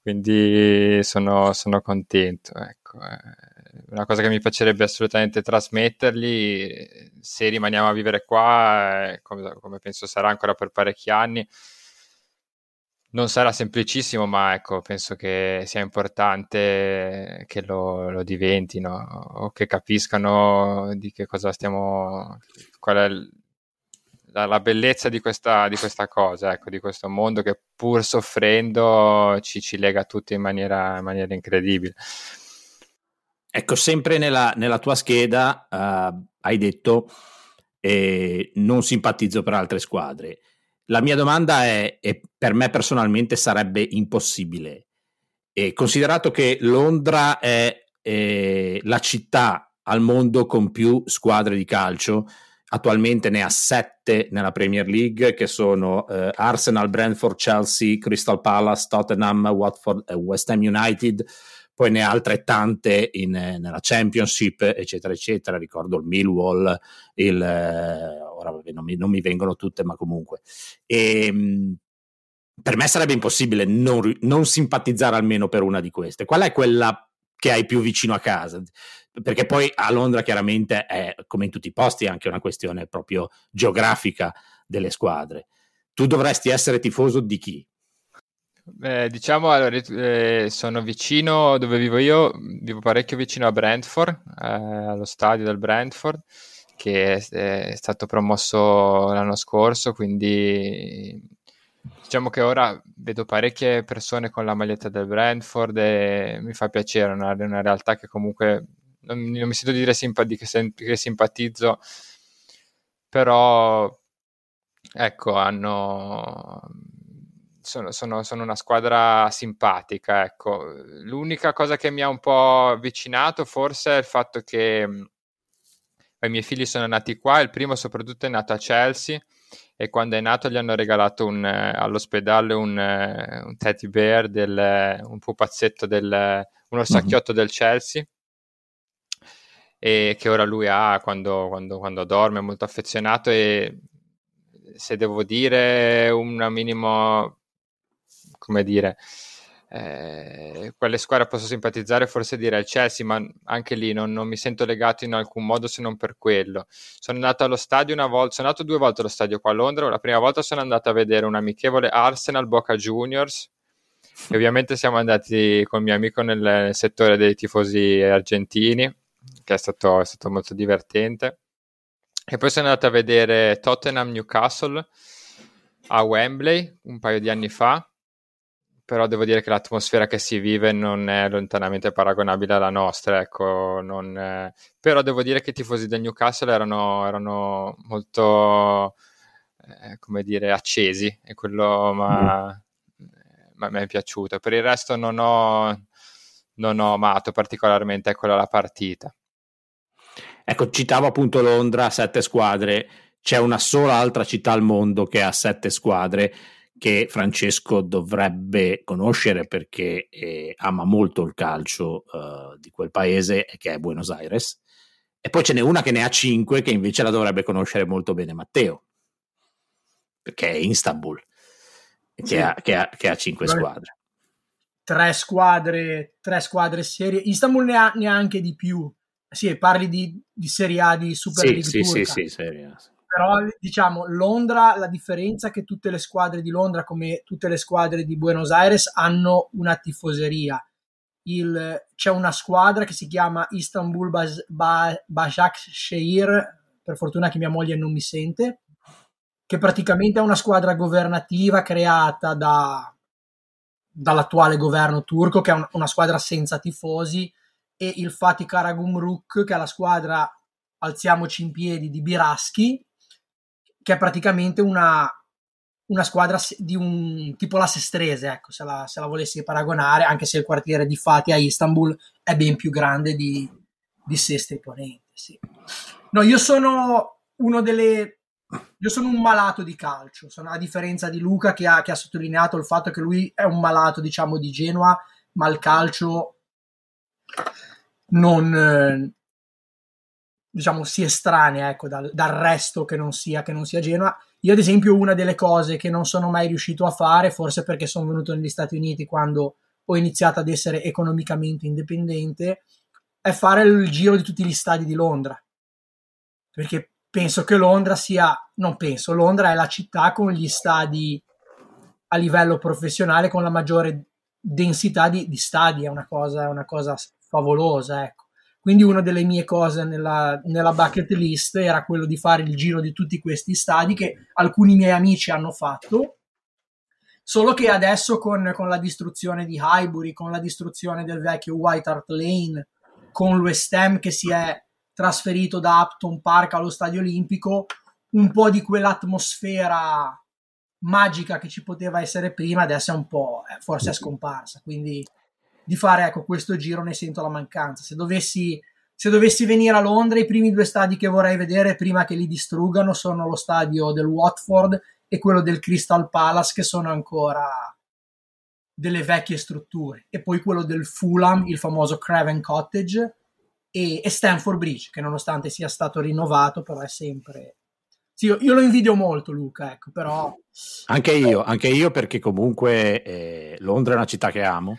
Quindi sono, sono contento, ecco. Una cosa che mi piacerebbe assolutamente trasmettergli, se rimaniamo a vivere qua, come, come penso sarà ancora per parecchi anni, non sarà semplicissimo, ma ecco, penso che sia importante che lo, lo diventino o che capiscano di che cosa stiamo, qual è la, la bellezza di questa, di questa, cosa, ecco, di questo mondo che pur soffrendo ci, ci lega tutti in maniera, in maniera, incredibile. Ecco, sempre nella, nella tua scheda uh, hai detto eh, non simpatizzo per altre squadre. La mia domanda è, e per me personalmente sarebbe impossibile, e considerato che Londra è eh, la città al mondo con più squadre di calcio, attualmente ne ha sette nella Premier League, che sono eh, Arsenal, Brentford, Chelsea, Crystal Palace, Tottenham, Watford e West Ham United poi ne ha altrettante in, eh, nella Championship, eccetera, eccetera. Ricordo il Millwall, il, eh, ora vabbè, non, mi, non, mi, vengono tutte, ma comunque. E, ehm, per me sarebbe impossibile non, non simpatizzare almeno per una di queste. Qual è quella che hai più vicino a casa? Perché poi a Londra chiaramente è, come in tutti i posti, anche una questione proprio geografica delle squadre. Tu dovresti essere tifoso di chi? Eh, diciamo, allora, eh, sono vicino dove vivo io, vivo parecchio vicino a Brentford, eh, allo stadio del Brentford, che è, è, stato promosso l'anno scorso, quindi diciamo che ora vedo parecchie persone con la maglietta del Brentford e mi fa piacere, è una, una realtà che comunque non, non, mi sento di dire simpa- di che, che simpatizzo, però ecco, hanno sono, sono, sono, una squadra simpatica. Ecco. L'unica cosa che mi ha un po' avvicinato forse è il fatto che mm, i miei figli sono nati qua, il primo soprattutto è nato a Chelsea e quando è nato gli hanno regalato un, eh, all'ospedale un, eh, un, teddy bear, del, un pupazzetto, del, un orsacchiotto mm-hmm. del Chelsea e che ora lui ha quando, quando, quando dorme, è molto affezionato e se devo dire un minimo come dire, eh, quelle squadre posso simpatizzare, forse direi il Chelsea, ma anche lì non, non, mi sento legato in alcun modo se non per quello. Sono andato allo stadio una volta, sono andato due volte allo stadio qua a Londra. La prima volta sono andato a vedere un amichevole Arsenal Boca Juniors. E ovviamente siamo andati con mio amico nel, nel settore dei tifosi argentini, che è stato, è stato molto divertente. E poi sono andato a vedere Tottenham Newcastle a Wembley un paio di anni fa però devo dire che l'atmosfera che si vive non è lontanamente paragonabile alla nostra, ecco, non, però devo dire che i tifosi del Newcastle erano, erano molto, eh, come dire, accesi e quello mm. mi è piaciuto. Per il resto non ho, non ho amato particolarmente quella la partita. Ecco, citavo appunto Londra, sette squadre, c'è una sola altra città al mondo che ha sette squadre che Francesco dovrebbe conoscere perché eh, ama molto il calcio uh, di quel paese, che è Buenos Aires. E poi ce n'è una che ne ha cinque, che invece la dovrebbe conoscere molto bene Matteo, perché è Istanbul, che, sì. ha, che, ha, che ha, cinque Vabbè. squadre. Tre squadre, tre squadre serie. Istanbul ne ha, ne ha anche di più. Sì, parli di, di Serie A di Super sì, League sì, Turca. Sì, sì, Serie A però diciamo Londra, la differenza è che tutte le squadre di Londra, come tutte le squadre di Buenos Aires, hanno una tifoseria. Il, c'è una squadra che si chiama Istanbul Bas, ba, per fortuna che mia moglie non mi sente, che praticamente è una squadra governativa creata da, dall'attuale governo turco, che è un, una squadra senza tifosi, e il Fatih Karagumruk, che è la squadra alziamoci in piedi di Biraschi, che è praticamente una, una squadra di un tipo la Sestrese, ecco, se la, se la, volessi paragonare, anche se il quartiere di Fatih a Istanbul è ben più grande di, di Seste e Ponente. Sì. No, io sono uno delle. Io sono un malato di calcio, sono, a differenza di Luca che ha, che ha sottolineato il fatto che lui è un malato, diciamo, di Genoa, ma il calcio non diciamo si estranea ecco, dal, dal, resto che non, sia, che non sia Genova. Io, ad esempio, una delle cose che non sono mai riuscito a fare, forse perché sono venuto negli Stati Uniti quando ho iniziato ad essere economicamente indipendente, è fare il giro di tutti gli stadi di Londra. Perché penso che Londra sia, non penso, Londra è la città con gli stadi a livello professionale con la maggiore densità di, di stadi, è una cosa, una cosa favolosa, ecco. Quindi una delle mie cose nella, nella, bucket list era quello di fare il giro di tutti questi stadi che alcuni miei amici hanno fatto. Solo che adesso con, con la distruzione di Highbury, con la distruzione del vecchio White Hart Lane, con l'West Ham che si è trasferito da Upton Park allo Stadio Olimpico, un po' di quell'atmosfera magica che ci poteva essere prima adesso è un po', eh, forse è scomparsa. Quindi di fare ecco, questo giro ne sento la mancanza. Se dovessi, se dovessi venire a Londra, i primi due stadi che vorrei vedere prima che li distruggano sono lo stadio del Watford e quello del Crystal Palace, che sono ancora delle vecchie strutture, e poi quello del Fulham, il famoso Craven Cottage, e, e Stanford Bridge, che nonostante sia stato rinnovato, però è sempre sì, io, lo invidio molto Luca, ecco, però... Anche io, anche io perché comunque eh, Londra è una città che amo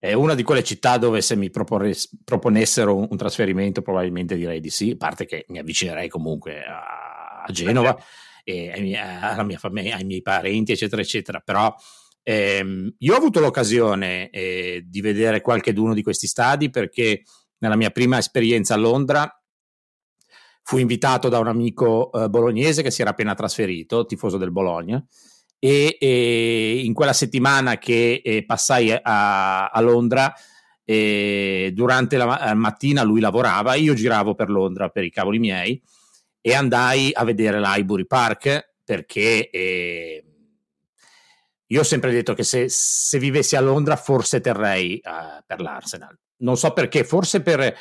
è una di quelle città dove se mi proponessero un, trasferimento probabilmente direi di sì, a parte che mi avvicinerei comunque a, a Genova e ai mia famiglia, ai miei parenti, eccetera, eccetera. Però ehm, io ho avuto l'occasione eh, di vedere qualche uno di questi stadi perché nella mia prima esperienza a Londra fui invitato da un amico eh, bolognese che si era appena trasferito, tifoso del Bologna, e, e in quella settimana che eh, passai a, a Londra, eh, durante la mattina lui lavorava, io giravo per Londra per i cavoli miei e andai a vedere l'Highbury Park perché eh, io ho sempre detto che se, se, vivessi a Londra forse terrei uh, per l'Arsenal. Non so perché, forse per,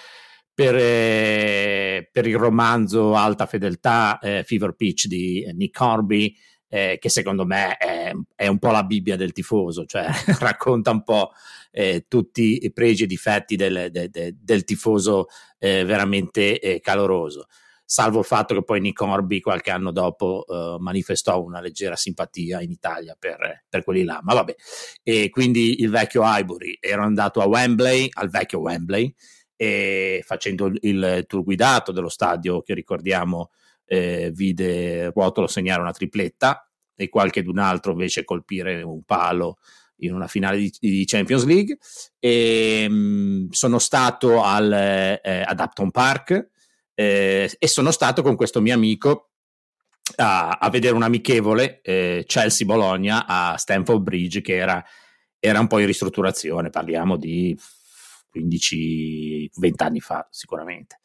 per, eh, per il romanzo Alta Fedeltà, eh, Fever Pitch di Nick Corby, eh, che secondo me è, è, un po' la Bibbia del tifoso, cioè <laughs> racconta un po' eh, tutti i pregi e difetti del, de, de, del tifoso eh, veramente eh, caloroso. Salvo il fatto che poi Nick Orby qualche anno dopo eh, manifestò una leggera simpatia in Italia per, per, quelli là. Ma vabbè, e quindi il vecchio Highbury ero andato a Wembley, al vecchio Wembley, facendo il tour guidato dello stadio che ricordiamo eh, vide Ruotolo segnare una tripletta e qualche d'un altro invece colpire un palo in una finale di, di Champions League. E, mh, mm, sono stato al, eh, ad Upton Park eh, e sono stato con questo mio amico a, a vedere un amichevole eh, Chelsea-Bologna a Stamford Bridge che era, era un po' in ristrutturazione, parliamo di 15-20 anni fa sicuramente.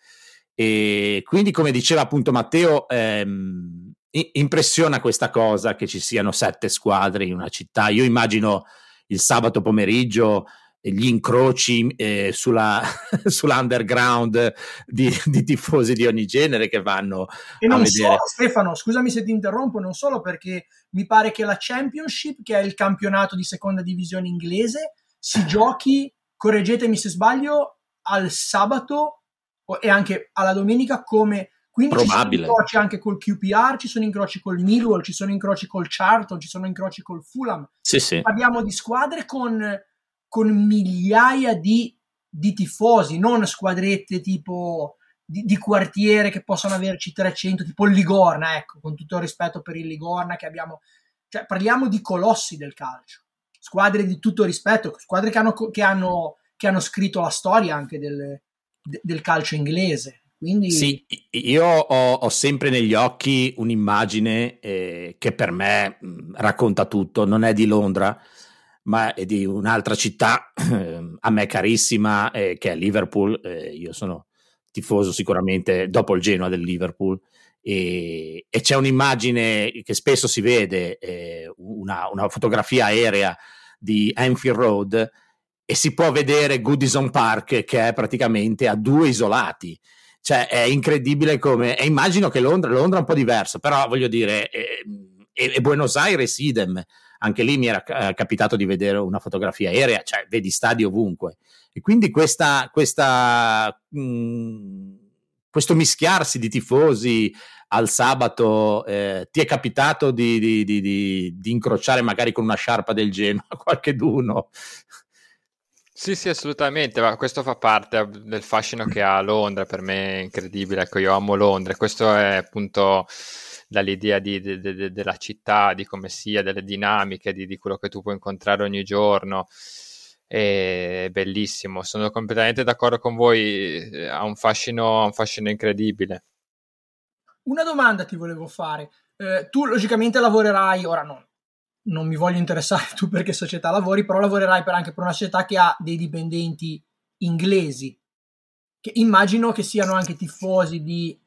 E quindi, come diceva appunto Matteo, ehm, impressiona questa cosa che ci siano sette squadre in una città. Io immagino il sabato pomeriggio gli incroci eh, sulla, <laughs> sull'underground di, di, tifosi di ogni genere che vanno e non a vedere. So, Stefano, scusami se ti interrompo, non solo perché mi pare che la Championship, che è il campionato di seconda divisione inglese, si <laughs> giochi, correggetemi se sbaglio, al sabato e anche alla domenica come quindi Probabile. ci sono incroci anche col QPR, ci sono incroci col Millwall, ci sono incroci col Charlton, ci sono incroci col Fulham. Sì, sì. Parliamo di squadre con, con migliaia di, di, tifosi, non squadrette tipo di, di, quartiere che possono averci 300, tipo il Ligorna, ecco, con tutto il rispetto per il Ligorna che abbiamo... Cioè, parliamo di colossi del calcio, squadre di tutto rispetto, squadre che hanno, che hanno, che hanno scritto la storia anche del, del calcio inglese. Quindi... Sì, io ho, ho, sempre negli occhi un'immagine eh, che per me racconta tutto, non è di Londra, ma è di un'altra città eh, <clears throat> a me carissima, eh, che è Liverpool. Eh, io sono tifoso sicuramente dopo il Genoa del Liverpool. E, e c'è un'immagine che spesso si vede, eh, una, una fotografia aerea di Anfield Road, e si può vedere Goodison Park che è praticamente a due isolati. Cioè è incredibile come... E immagino che Londra, Londra è un po' diverso, però voglio dire, e, e Buenos Aires idem. anche lì mi era eh, capitato di vedere una fotografia aerea, cioè vedi stadi ovunque. E quindi questa, questa, mh, mm, questo mischiarsi di tifosi al sabato, eh, ti è capitato di, di, di, di, incrociare magari con una sciarpa del Genoa <laughs> qualche d'uno? Sì, sì, assolutamente, ma questo fa parte del fascino che ha Londra, per me è incredibile, ecco, io amo Londra, questo è appunto dall'idea di, de, de, della città, di come sia, delle dinamiche, di, di, quello che tu puoi incontrare ogni giorno. È bellissimo, sono completamente d'accordo con voi, ha un fascino, un fascino incredibile. Una domanda ti volevo fare. Eh, tu logicamente lavorerai, ora no, non mi voglio interessare <laughs> tu perché società lavori, però lavorerai per, anche per una società che ha dei dipendenti inglesi, che immagino che siano anche tifosi di,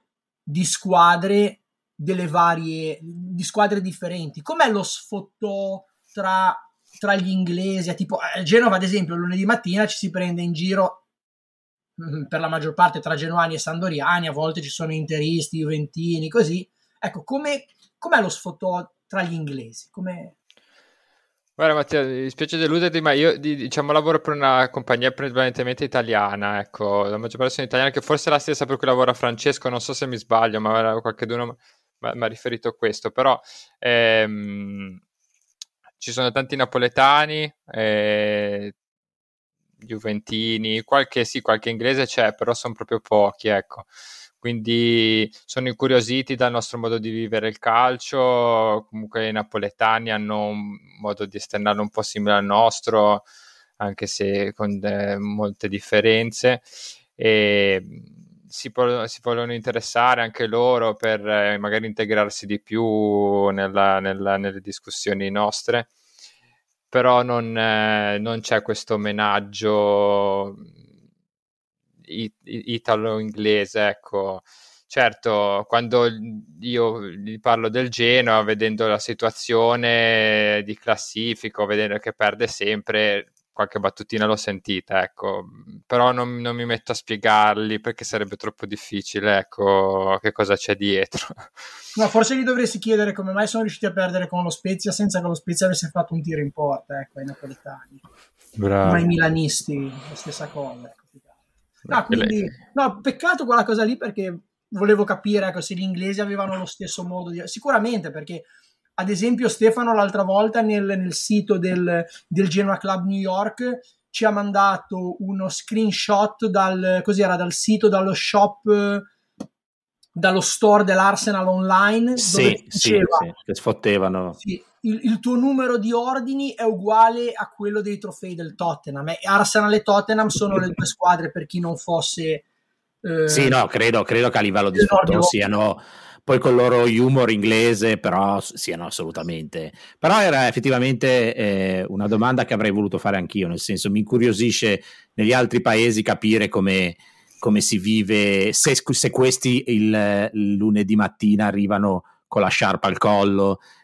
di squadre delle varie, di squadre differenti. Com'è lo sfottò tra, tra gli inglesi? Tipo, a Genova, ad esempio, lunedì mattina ci si prende in giro mm, per la maggior parte tra genuani e sandoriani, a volte ci sono interisti, juventini, così. Ecco, come, com'è lo sfottò tra gli inglesi? Come... Guarda Mattia, mi dispiace deluderti, ma io diciamo lavoro per una compagnia prevalentemente italiana, ecco, la maggior parte sono italiane, che forse è la stessa per cui lavora Francesco, non so se mi sbaglio, ma qualche d'uno mi ha riferito questo, però ehm, ci sono tanti napoletani, eh, juventini, qualche, sì, qualche inglese c'è, però sono proprio pochi, ecco. Quindi sono incuriositi dal nostro modo di vivere il calcio, comunque i napoletani hanno un modo di esternarlo un po' simile al nostro, anche se con eh, molte differenze. E, si, po- si, vogliono interessare anche loro per eh, magari integrarsi di più nella, nella, nelle discussioni nostre, però non, eh, non c'è questo omenaggio it- italo-inglese, ecco. Certo, quando io gli parlo del Genoa, vedendo la situazione di classifico, vedendo che perde sempre, qualche battutina l'ho sentita, ecco, però non, non, mi metto a spiegarli perché sarebbe troppo difficile, ecco, che cosa c'è dietro. No, forse gli dovresti chiedere come mai sono riusciti a perdere con lo Spezia senza che lo Spezia avesse fatto un tiro in porta, ecco, ai napoletani. Bravo. Ma i milanisti, la stessa cosa. No, quindi, no, peccato quella cosa lì perché volevo capire ecco, se gli inglesi avevano lo stesso modo di... Sicuramente perché ad esempio Stefano l'altra volta nel, nel sito del, del, Genoa Club New York ci ha mandato uno screenshot dal, cos'era, dal sito, dallo shop, dallo store dell'Arsenal online. Sì, diceva, sì, sì, che sfottevano. Sì, il, il, tuo numero di ordini è uguale a quello dei trofei del Tottenham. E Arsenal e Tottenham sono le due squadre per chi non fosse... Eh, sì, no, credo, credo, che a livello di sfottò siano poi con il loro humor inglese, però siano assolutamente. Però era effettivamente eh, una domanda che avrei voluto fare anch'io, nel senso mi incuriosisce negli altri paesi capire come, come si vive, se, se questi il, il, lunedì mattina arrivano con la sciarpa al collo.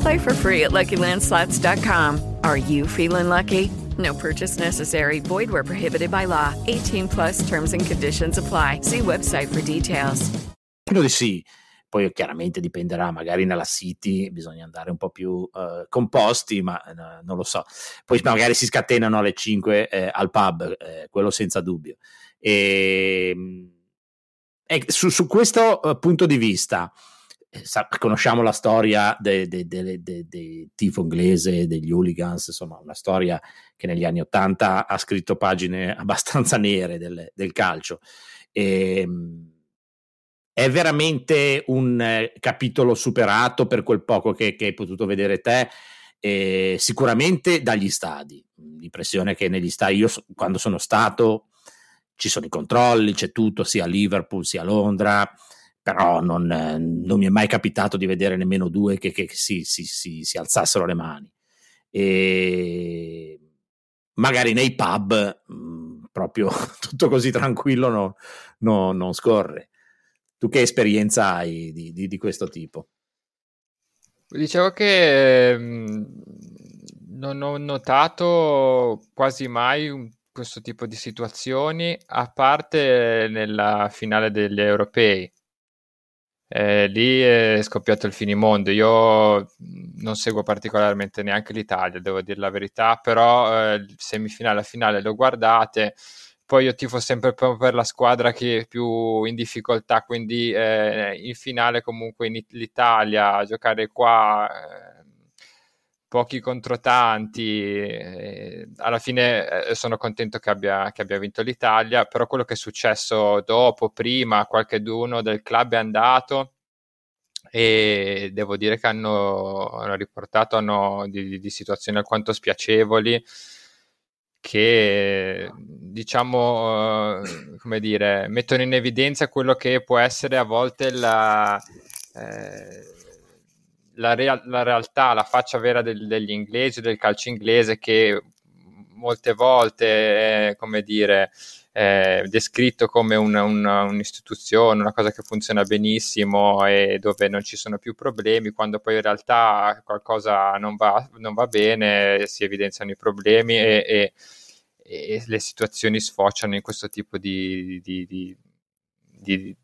Play for free at LuckyLandSlots.com. Are you feeling lucky? No purchase necessary. Void where prohibited by law. 18 plus terms and conditions apply. See website for details. Credo di sì. Poi chiaramente dipenderà, magari nella City bisogna andare un po' più uh, composti, ma uh, non lo so. Poi magari si scatenano alle 5 eh, al pub, eh, quello senza dubbio. E, e su, su, questo uh, punto di vista, eh, sa, conosciamo la storia del de, de, de, tifo inglese, degli hooligans, insomma una storia che negli anni Ottanta ha scritto pagine <laughs> abbastanza nere del, del calcio. E, ehm, è veramente un eh, capitolo superato per quel poco che, che hai potuto vedere te. E sicuramente dagli stadi. L'impressione che negli stadi, io quando sono stato, ci sono i controlli, c'è tutto, sia a Liverpool sia a Londra, però non, non mi è mai capitato di vedere nemmeno due che, che si, si, si, si, alzassero le mani. E magari nei pub mm, proprio <laughs> tutto così tranquillo no, no, non scorre. Tu che esperienza hai di, di, di questo tipo? Dicevo che mh, non ho notato quasi mai questo tipo di situazioni, a parte nella finale degli europei. Eh, lì è scoppiato il finimondo. Io non seguo particolarmente neanche l'Italia, devo dire la verità, però eh, semifinale a finale lo guardate. Poi io tifo sempre per la squadra che è più in difficoltà, quindi eh, in finale comunque in l'Italia, giocare qua eh, pochi contro tanti. Eh, alla fine eh, sono contento che abbia, che abbia, vinto l'Italia, però quello che è successo dopo, prima, qualche d'uno del club è andato e devo dire che hanno, hanno riportato hanno di, di, situazioni alquanto spiacevoli che diciamo uh, come dire mettono in evidenza quello che può essere a volte la eh, la, rea- la realtà, la faccia vera del, degli inglesi, del calcio inglese che molte volte è, come dire, è descritto come un, un, un'istituzione, una cosa che funziona benissimo e dove non ci sono più problemi, quando poi in realtà qualcosa non va, non va bene, si evidenziano i problemi e, e, e, le situazioni sfociano in questo tipo di, di, di, di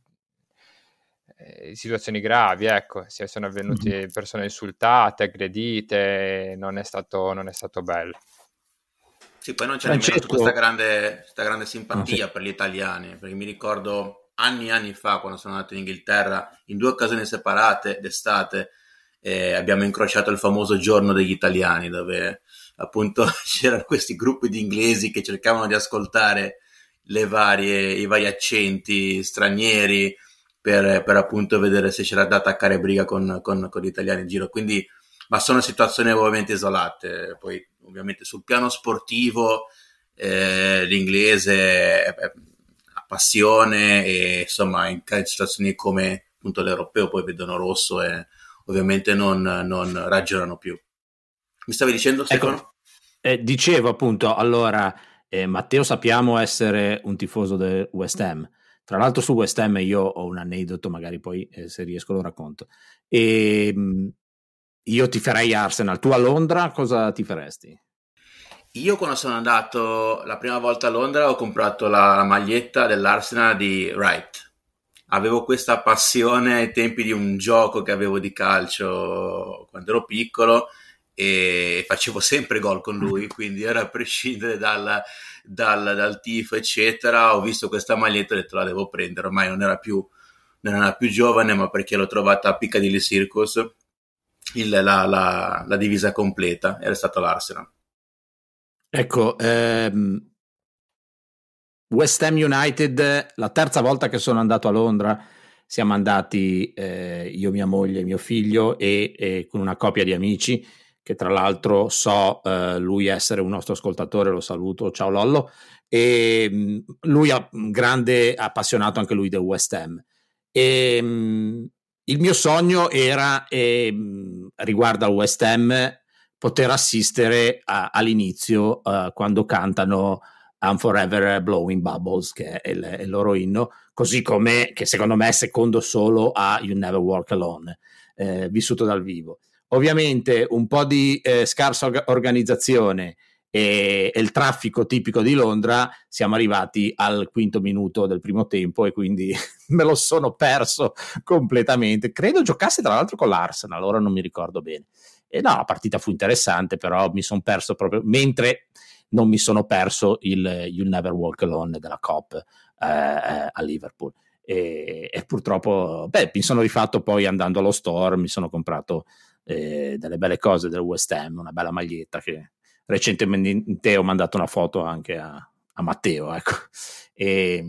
eh, situazioni gravi, ecco, si sono avvenute persone insultate, aggredite, non è stato, non è stato bello. Sì, poi non c'è Francesco... nemmeno questa grande, questa grande simpatia ah, sì. per gli italiani, perché mi ricordo anni e anni fa, quando sono andato in Inghilterra, in due occasioni separate d'estate, eh, abbiamo incrociato il famoso giorno degli italiani, dove appunto <laughs> c'erano questi gruppi di inglesi che cercavano di ascoltare varie, i vari accenti stranieri, per, per, appunto vedere se c'era da attaccare briga con, con, con, gli italiani in giro. Quindi, ma sono situazioni ovviamente isolate. Poi, ovviamente, sul piano sportivo, eh, l'inglese ha passione e insomma, in situazioni come appunto l'europeo poi vedono rosso e ovviamente non, non ragionano più. Mi stavi dicendo, ecco, Stefano? Ecco, eh, dicevo appunto, allora, eh, Matteo sappiamo essere un tifoso del West Ham tra l'altro su West Ham io ho un aneddoto, magari poi eh, se riesco lo racconto. E, ehm, io ti farei Arsenal, tu a Londra cosa ti faresti? Io quando sono andato la prima volta a Londra ho comprato la, la maglietta dell'Arsenal di Wright. Avevo questa passione ai tempi di un gioco che avevo di calcio quando ero piccolo e facevo sempre gol con lui, <laughs> quindi era a prescindere dal, dal, dal tifo, eccetera. Ho visto questa maglietta e ho detto la devo prendere. Ormai non era più, non era più giovane, ma perché l'ho trovata a Piccadilly Circus, il, la, la, la, divisa completa, era stato l'Arsenal. Ecco, ehm, West Ham United, la terza volta che sono andato a Londra, siamo andati eh, io, mia moglie mio figlio e, e con una coppia di amici che tra l'altro so eh, lui essere un nostro ascoltatore, lo saluto, ciao Lollo, e mm, lui è un grande appassionato anche lui del West Ham. E, mh, mm, il mio sogno era, e, mh, mm, riguardo al West Ham, poter assistere a, all'inizio uh, quando cantano I'm Forever Blowing Bubbles, che è il, il, loro inno, così come, che secondo me è secondo solo a You Never Walk Alone, eh, vissuto dal vivo. Ovviamente un po' di eh, scarsa organizzazione e, e, il traffico tipico di Londra, siamo arrivati al quinto minuto del primo tempo e quindi <laughs> me lo sono perso completamente. Credo giocasse tra l'altro con l'Arsenal, ora non mi ricordo bene. E no, la partita fu interessante, però mi sono perso proprio mentre non mi sono perso il You'll Never Walk Alone della Cop eh, eh, a Liverpool. E, e, purtroppo, beh, mi sono rifatto poi andando allo store, mi sono comprato eh, delle belle cose del West Ham, una bella maglietta che recentemente ho mandato una foto anche a, a Matteo. Ecco. E,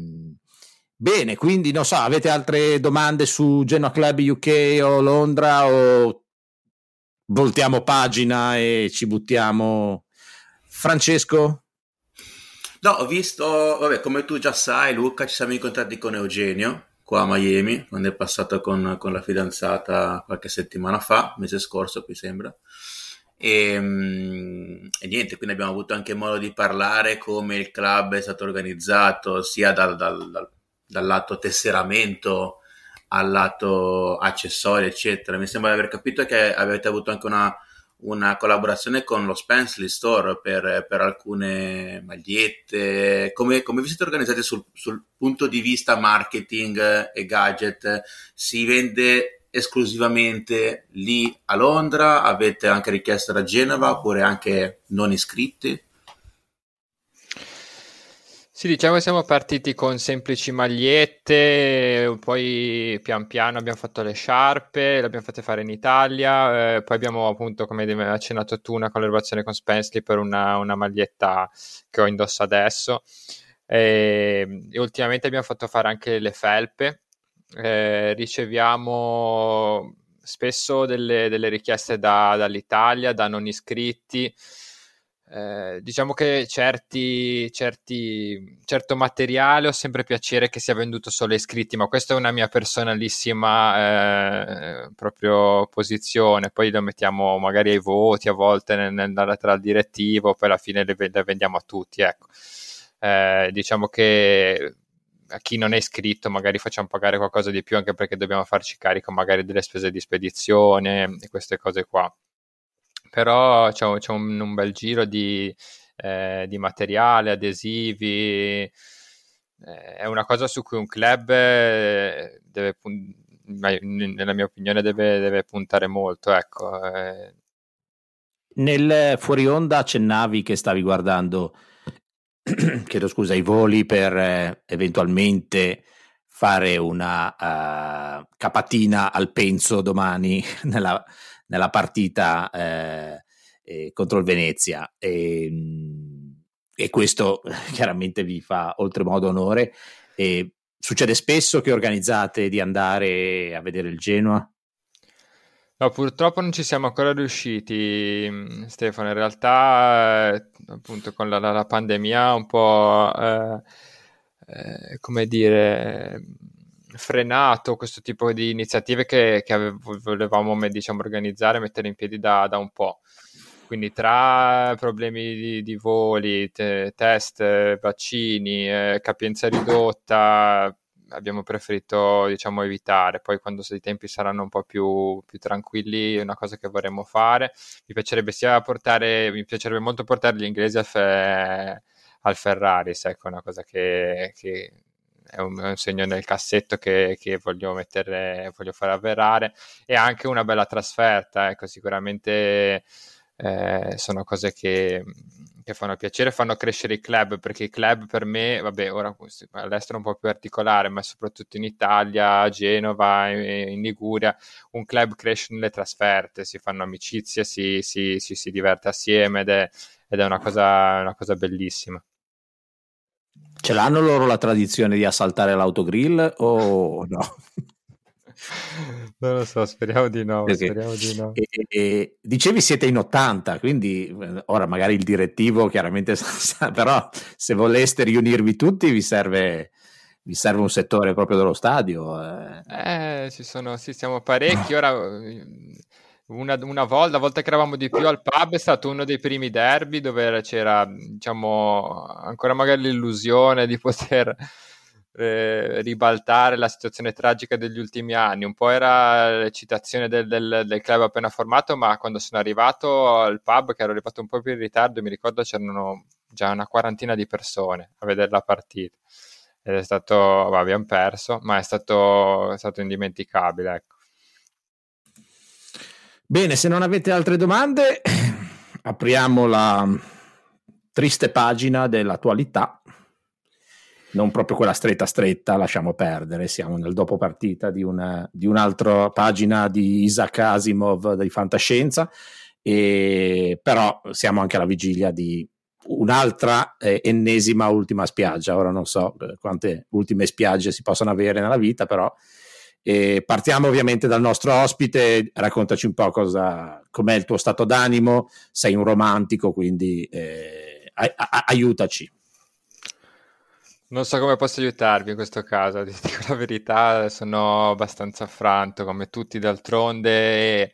Bene, quindi non so, avete altre domande su Genoa Club UK o Londra o voltiamo pagina e ci buttiamo? Francesco? No, ho visto, vabbè, come tu già sai, Luca, ci siamo incontrati con Eugenio qua a Miami, quando è passato con, con la fidanzata qualche settimana fa, mese scorso, mi sembra. E, mm, e, niente, quindi abbiamo avuto anche modo di parlare come il club è stato organizzato sia dal, dal, dal dal lato tesseramento al lato accessori, eccetera. Mi sembra di aver capito che avete avuto anche una, una collaborazione con lo Spensley Store per, per alcune magliette. Come, come, vi siete organizzati sul, sul, punto di vista marketing e gadget? Si vende esclusivamente lì a Londra? Avete anche richiesto da Genova oppure anche non iscritti? Sì, diciamo che siamo partiti con semplici magliette, poi pian piano abbiamo fatto le sciarpe, le abbiamo fatte fare in Italia, eh, poi abbiamo appunto, come hai accennato tu, una collaborazione con Spensley per una, una maglietta che ho indosso adesso. E, e, ultimamente abbiamo fatto fare anche le felpe. Eh, riceviamo spesso delle, delle richieste da, dall'Italia, da non iscritti eh, diciamo che certi, certi, certo materiale ho sempre piacere che sia venduto solo ai iscritti, ma questa è una mia personalissima eh, proprio posizione. Poi lo mettiamo magari ai voti a volte nel, nel, tra il direttivo, poi alla fine le, le vendiamo a tutti. Ecco. Eh, diciamo che a chi non è iscritto magari facciamo pagare qualcosa di più anche perché dobbiamo farci carico magari delle spese di spedizione e queste cose qua però c'è, c'è un, un, bel giro di, eh, di materiale, adesivi, eh, è una cosa su cui un club eh, deve, nella mia opinione, deve, deve puntare molto. Ecco. Eh. Nel fuori onda accennavi che stavi guardando, <clears throat> chiedo scusa, i voli per eventualmente fare una uh, capatina al penso domani <laughs> nella, nella partita eh, eh, contro il Venezia e, ehm, e, questo chiaramente vi fa oltremodo onore. E succede spesso che organizzate di andare a vedere il Genoa? No, purtroppo non ci siamo ancora riusciti, mm, Stefano. In realtà, eh, appunto, con la, la, pandemia un po', eh, eh, come dire, frenato questo tipo di iniziative che, che avevo, volevamo diciamo, organizzare e mettere in piedi da, da, un po'. Quindi tra problemi di, di voli, te, test, vaccini, eh, capienza ridotta, abbiamo preferito diciamo, evitare. Poi quando i tempi saranno un po' più, più, tranquilli è una cosa che vorremmo fare. Mi piacerebbe portare, mi piacerebbe molto portare gli inglesi al, fe, al Ferrari, ecco, una cosa che, che è un, è un, segno nel cassetto che, che, voglio mettere, voglio far avverare e anche una bella trasferta, ecco, sicuramente eh, sono cose che, che, fanno piacere, fanno crescere i club, perché i club per me, vabbè, ora all'estero è un po' più articolare, ma soprattutto in Italia, a Genova, in, in Liguria, un club cresce nelle trasferte, si fanno amicizie, si, si, si, si diverte assieme ed è, ed è una, cosa, una cosa bellissima. Ce l'hanno loro la tradizione di assaltare l'autogrill o no? Non lo so, speriamo di no. Perché, speriamo di no. E, e, dicevi siete in 80, quindi eh, ora magari il direttivo chiaramente <laughs> sa, però se voleste riunirvi tutti vi serve, vi serve un settore proprio dello stadio. Eh, eh ci sono, sì, siamo parecchi. Ora <laughs> una, una, volta, la volta che eravamo di più al pub è stato uno dei primi derby dove c'era, diciamo, ancora magari l'illusione di poter eh, ribaltare la situazione tragica degli ultimi anni. Un po' era l'eccitazione del, del, del, club appena formato, ma quando sono arrivato al pub, che ero arrivato un po' più in ritardo, mi ricordo c'erano già una quarantina di persone a vedere la partita. Ed è stato, vabbè, abbiamo perso, ma è stato, è stato indimenticabile, ecco. Bene, se non avete altre domande, <clears throat> apriamo la triste pagina dell'attualità. Non proprio quella stretta stretta, lasciamo perdere, siamo nel dopo partita di, di un'altra pagina di Isaac Asimov di fantascienza, e, però siamo anche alla vigilia di un'altra eh, ennesima ultima spiaggia. Ora non so eh, quante ultime spiagge si possono avere nella vita, però eh, partiamo ovviamente dal nostro ospite. Raccontaci un po' cosa, com'è il tuo stato d'animo. Sei un romantico, quindi eh, a- a- aiutaci. Non so come posso aiutarvi in questo caso, ti dico <laughs> la verità, sono abbastanza affranto come tutti d'altronde.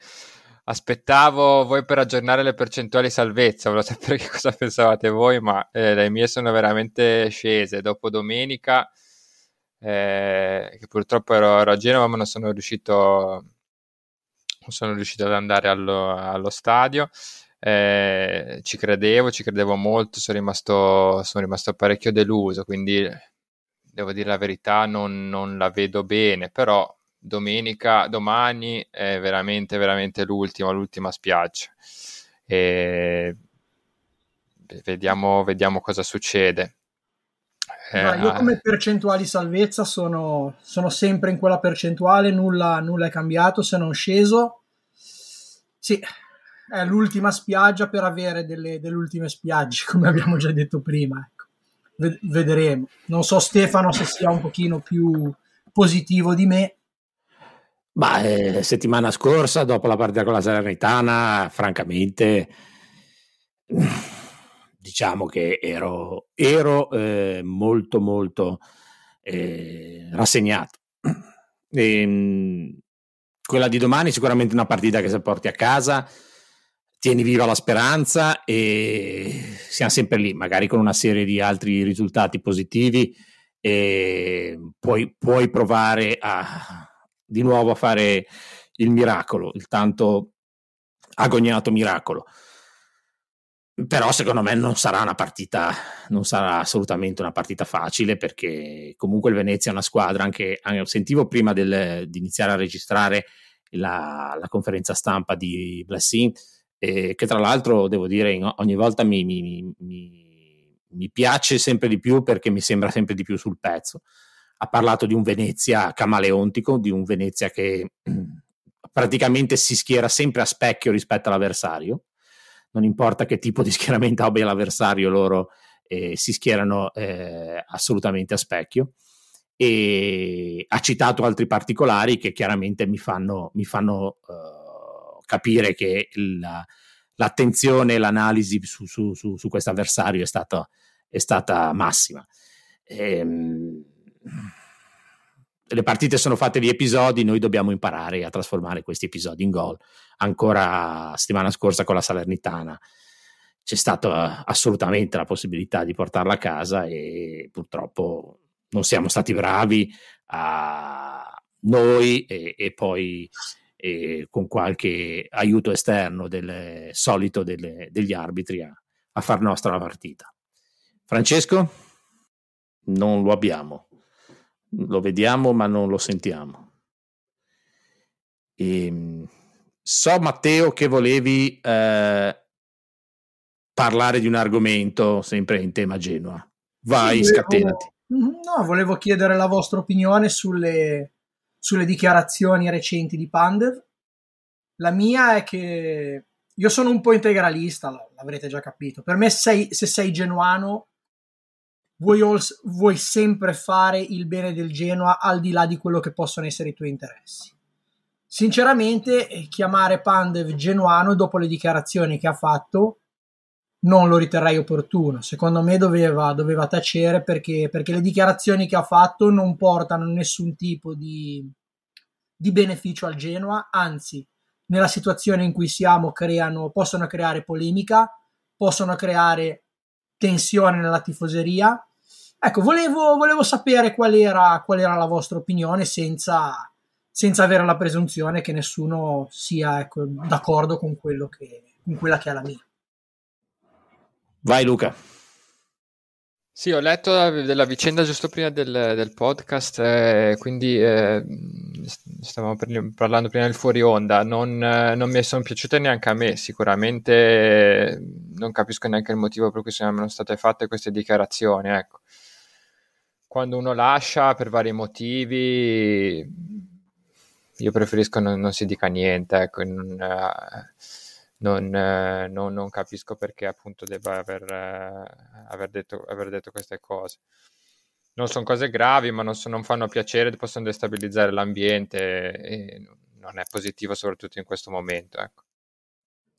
Aspettavo voi per aggiornare le percentuali salvezza, volevo <laughs> sapere che cosa pensavate voi, ma eh, le mie sono veramente scese. Dopo domenica, eh, che purtroppo ero, ero, a Genova, ma non sono riuscito, non sono riuscito ad andare allo, allo stadio. Eh, ci credevo, ci credevo molto, sono rimasto, sono rimasto parecchio deluso, quindi devo dire la verità, non, non la vedo bene, però domenica, domani è veramente, veramente l'ultima, l'ultima spiaggia. E vediamo, vediamo cosa succede. Eh, io come percentuali salvezza sono, sono, sempre in quella percentuale, nulla, nulla è cambiato se non sceso. Sì, è l'ultima spiaggia per avere delle, delle ultime spiagge, <laughs> come abbiamo già detto prima. Ecco. Ved- vedremo. Non so Stefano se sia un pochino più positivo di me. Ma eh, settimana scorsa, dopo la partita con la Salernitana, francamente, diciamo che ero, ero eh, molto, molto eh, rassegnato. E, ehm, quella di domani sicuramente una partita che se porti a casa tieni viva la speranza e siamo sempre lì, magari con una serie di altri risultati positivi e puoi, puoi provare a, di nuovo a fare il miracolo, il tanto agognato miracolo. Però secondo me non sarà una partita, non sarà assolutamente una partita facile perché comunque il Venezia è una squadra, anche, anche sentivo prima del, di iniziare a registrare la, la conferenza stampa di Blessing, eh, che tra l'altro devo dire ogni volta mi, mi, mi, mi, piace sempre di più perché mi sembra sempre di più sul pezzo. Ha parlato di un Venezia camaleontico, di un Venezia che <clears throat> praticamente si schiera sempre a specchio rispetto all'avversario. Non importa che tipo di schieramento abbia l'avversario, loro eh, si schierano eh, assolutamente a specchio. E ha citato altri particolari che chiaramente mi fanno, mi fanno uh, capire che la, l'attenzione e l'analisi su, su, su, su questo avversario è stata, è stata massima. Ehm, le partite sono fatte di episodi, noi dobbiamo imparare a trasformare questi episodi in gol. Ancora settimana scorsa con la Salernitana c'è stata assolutamente la possibilità di portarla a casa e purtroppo non siamo stati bravi a noi e, e poi e con qualche aiuto esterno del solito delle, degli arbitri a, a far nostra la partita. Francesco? Non lo abbiamo, lo vediamo ma non lo sentiamo. E, ehm, so Matteo che volevi eh, parlare di un argomento sempre in tema Genoa. Vai, sì, scatenati. No, volevo chiedere la vostra opinione sulle sulle dichiarazioni recenti di Pandev. La mia è che io sono un po' integralista, l'avrete già capito. Per me, sei, se sei genuano, vuoi, vuoi, sempre fare il bene del Genoa al di là di quello che possono essere i tuoi interessi. Sinceramente, eh, chiamare Pandev genuano dopo le dichiarazioni che ha fatto non lo riterrei opportuno. Secondo me doveva, doveva tacere perché, perché, le dichiarazioni che ha fatto non portano nessun tipo di, di beneficio al Genoa, anzi, nella situazione in cui siamo creano, possono creare polemica, possono creare tensione nella tifoseria. Ecco, volevo, volevo sapere qual era, qual era, la vostra opinione senza, senza, avere la presunzione che nessuno sia ecco, d'accordo con, che, con quella che è la mia. Vai Luca. Sì, ho letto della vicenda giusto prima del, del podcast, eh, quindi eh, stavamo per, parlando prima del fuori onda, non, eh, non, mi sono piaciute neanche a me, sicuramente non capisco neanche il motivo per cui siano state fatte queste dichiarazioni. Ecco. Quando uno lascia per vari motivi, io preferisco non, non si dica niente, ecco, non, eh, non, eh, non, non, capisco perché appunto debba aver, eh, aver, detto, aver detto, queste cose. Non sono cose gravi, ma non, so, non, fanno piacere, possono destabilizzare l'ambiente e non è positivo soprattutto in questo momento. Ecco.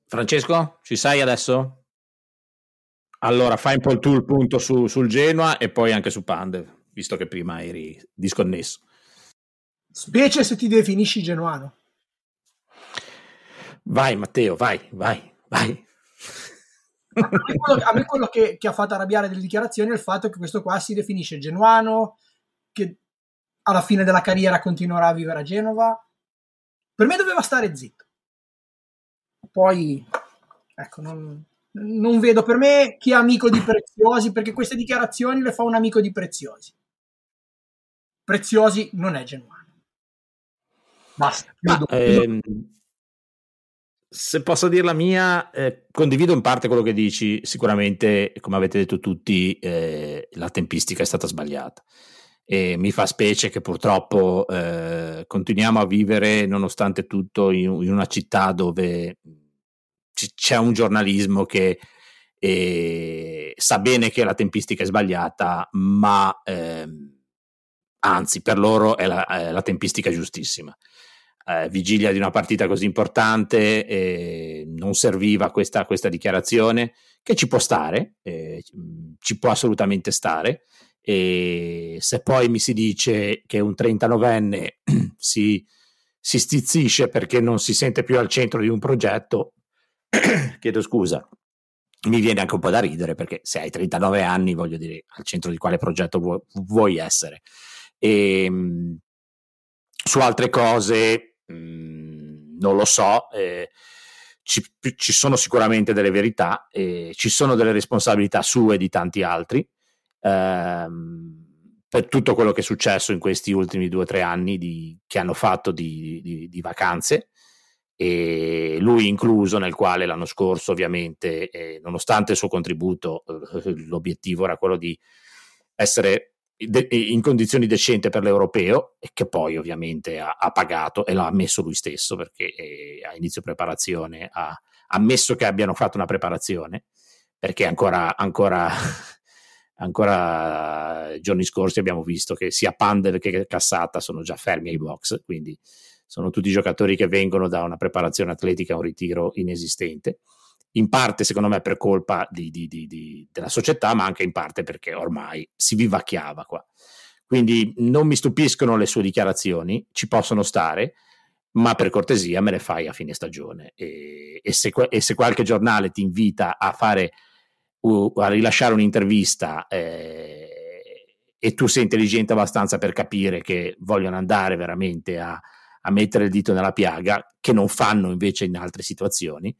Francesco, ci sei adesso? Allora, fai un po' tu il punto su, sul Genoa e poi anche su Pandev, visto che prima eri disconnesso. Specie se ti definisci genuano. Vai Matteo, vai, vai, vai. A me quello, a me quello che, che, ha fatto arrabbiare delle dichiarazioni è il fatto che questo qua si definisce genuano, che alla fine della carriera continuerà a vivere a Genova. Per me doveva stare zitto. Poi, ecco, non, non vedo per me chi è amico di Preziosi, perché queste dichiarazioni le fa un amico di Preziosi. Preziosi non è genuano. Basta. Ma, ehm, se posso dire la mia, eh, condivido in parte quello che dici, sicuramente, come avete detto tutti, eh, la tempistica è stata sbagliata. E mi fa specie che purtroppo eh, continuiamo a vivere, nonostante tutto, in, in una città dove c- c'è un giornalismo che eh, sa bene che la tempistica è sbagliata, ma ehm, anzi, per loro è la, è la tempistica giustissima eh, vigilia di una partita così importante, eh, non serviva questa, questa, dichiarazione, che ci può stare, eh, ci può assolutamente stare. E se poi mi si dice che un 39enne <clears throat> si, si stizzisce perché non si sente più al centro di un progetto, <clears throat> chiedo scusa, mi viene anche un po' da ridere perché se hai 39 anni, voglio dire, al centro di quale progetto vuoi, vuoi essere. E, ehm, su altre cose Mm, non lo so, eh, ci, ci, sono sicuramente delle verità, eh, ci sono delle responsabilità sue e di tanti altri ehm, per tutto quello che è successo in questi ultimi due o tre anni di, che hanno fatto di, di, di, vacanze e lui incluso nel quale l'anno scorso ovviamente eh, nonostante il suo contributo eh, l'obiettivo era quello di essere in condizioni decenti per l'europeo e che poi ovviamente ha, ha pagato e l'ha ammesso lui stesso perché eh, a inizio preparazione ha ammesso che abbiano fatto una preparazione perché ancora, ancora, <laughs> ancora giorni scorsi abbiamo visto che sia Pandel che Cassata sono già fermi ai box quindi sono tutti giocatori che vengono da una preparazione atletica a un ritiro inesistente in parte secondo me per colpa di, di, di, della società, ma anche in parte perché ormai si vivacchiava qua. Quindi non mi stupiscono le sue dichiarazioni, ci possono stare, ma per cortesia me le fai a fine stagione. E, e, se, e se, qualche giornale ti invita a fare, a rilasciare un'intervista eh, e tu sei intelligente abbastanza per capire che vogliono andare veramente a, a mettere il dito nella piaga, che non fanno invece in altre situazioni,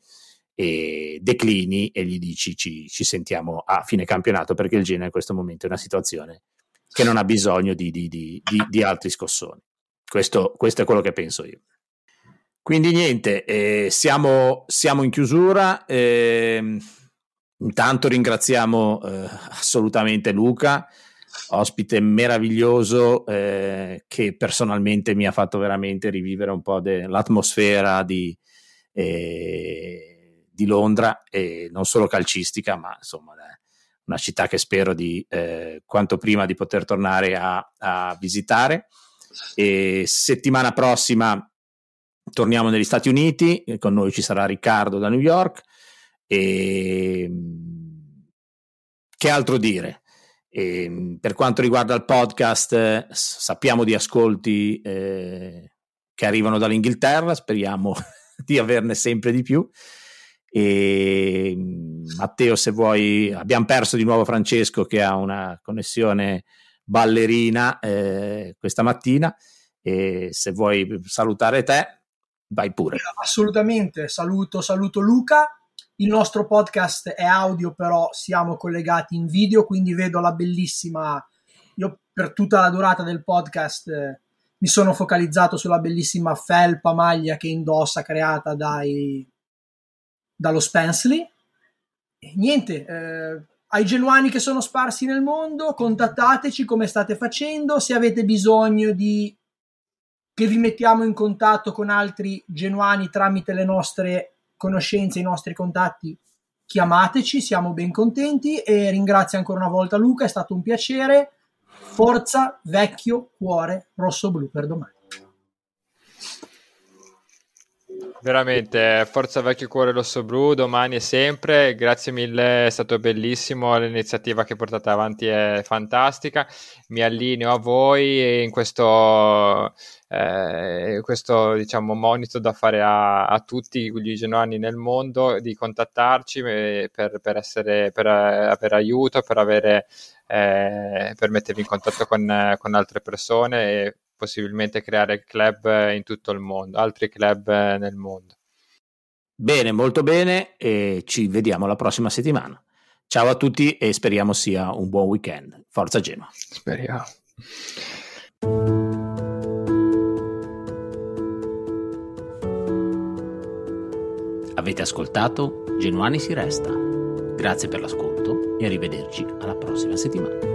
e declini e gli dici ci, ci, sentiamo a fine campionato perché il Genoa in questo momento è una situazione che non ha bisogno di, di, di, di altri scossoni. Questo, questo, è quello che penso io. Quindi niente, eh, siamo, siamo, in chiusura. Eh, intanto ringraziamo eh, assolutamente Luca, ospite meraviglioso eh, che personalmente mi ha fatto veramente rivivere un po' dell'atmosfera di eh, di Londra e non solo calcistica, ma insomma una città che spero di eh, quanto prima di poter tornare a, a visitare. E settimana prossima torniamo negli Stati Uniti, con noi ci sarà Riccardo da New York. E che altro dire? E per quanto riguarda il podcast, sappiamo di ascolti eh, che arrivano dall'Inghilterra, speriamo <laughs> di averne sempre di più. E Matteo, se vuoi, abbiamo perso di nuovo Francesco che ha una connessione ballerina eh, questa mattina. E se vuoi salutare te, vai pure. Assolutamente, saluto, saluto Luca. Il nostro podcast è audio, però siamo collegati in video, quindi vedo la bellissima. Io per tutta la durata del podcast eh, mi sono focalizzato sulla bellissima felpa maglia che indossa creata dai dallo Spensley. E niente, eh, ai genuani che sono sparsi nel mondo, contattateci come state facendo, se avete bisogno di che vi mettiamo in contatto con altri genuani tramite le nostre conoscenze, i nostri contatti, chiamateci, siamo ben contenti e ringrazio ancora una volta Luca, è stato un piacere. Forza vecchio cuore rosso-blu per domani. Veramente, forza vecchio cuore rosso blu, domani e sempre. Grazie mille, è stato bellissimo. L'iniziativa che portate avanti è fantastica. Mi allineo a voi in questo, eh, questo diciamo, monito da fare a, a tutti gli genuani nel mondo di contattarci eh, per, per, essere, per avere aiuto, per, avere, eh, per mettervi in contatto con, con altre persone e possibilmente creare club in tutto il mondo, altri club nel mondo. Bene, molto bene e ci vediamo la prossima settimana. Ciao a tutti e speriamo sia un buon weekend. Forza Genoa. Speriamo. Avete ascoltato Genuani si resta. Grazie per l'ascolto e arrivederci alla prossima settimana.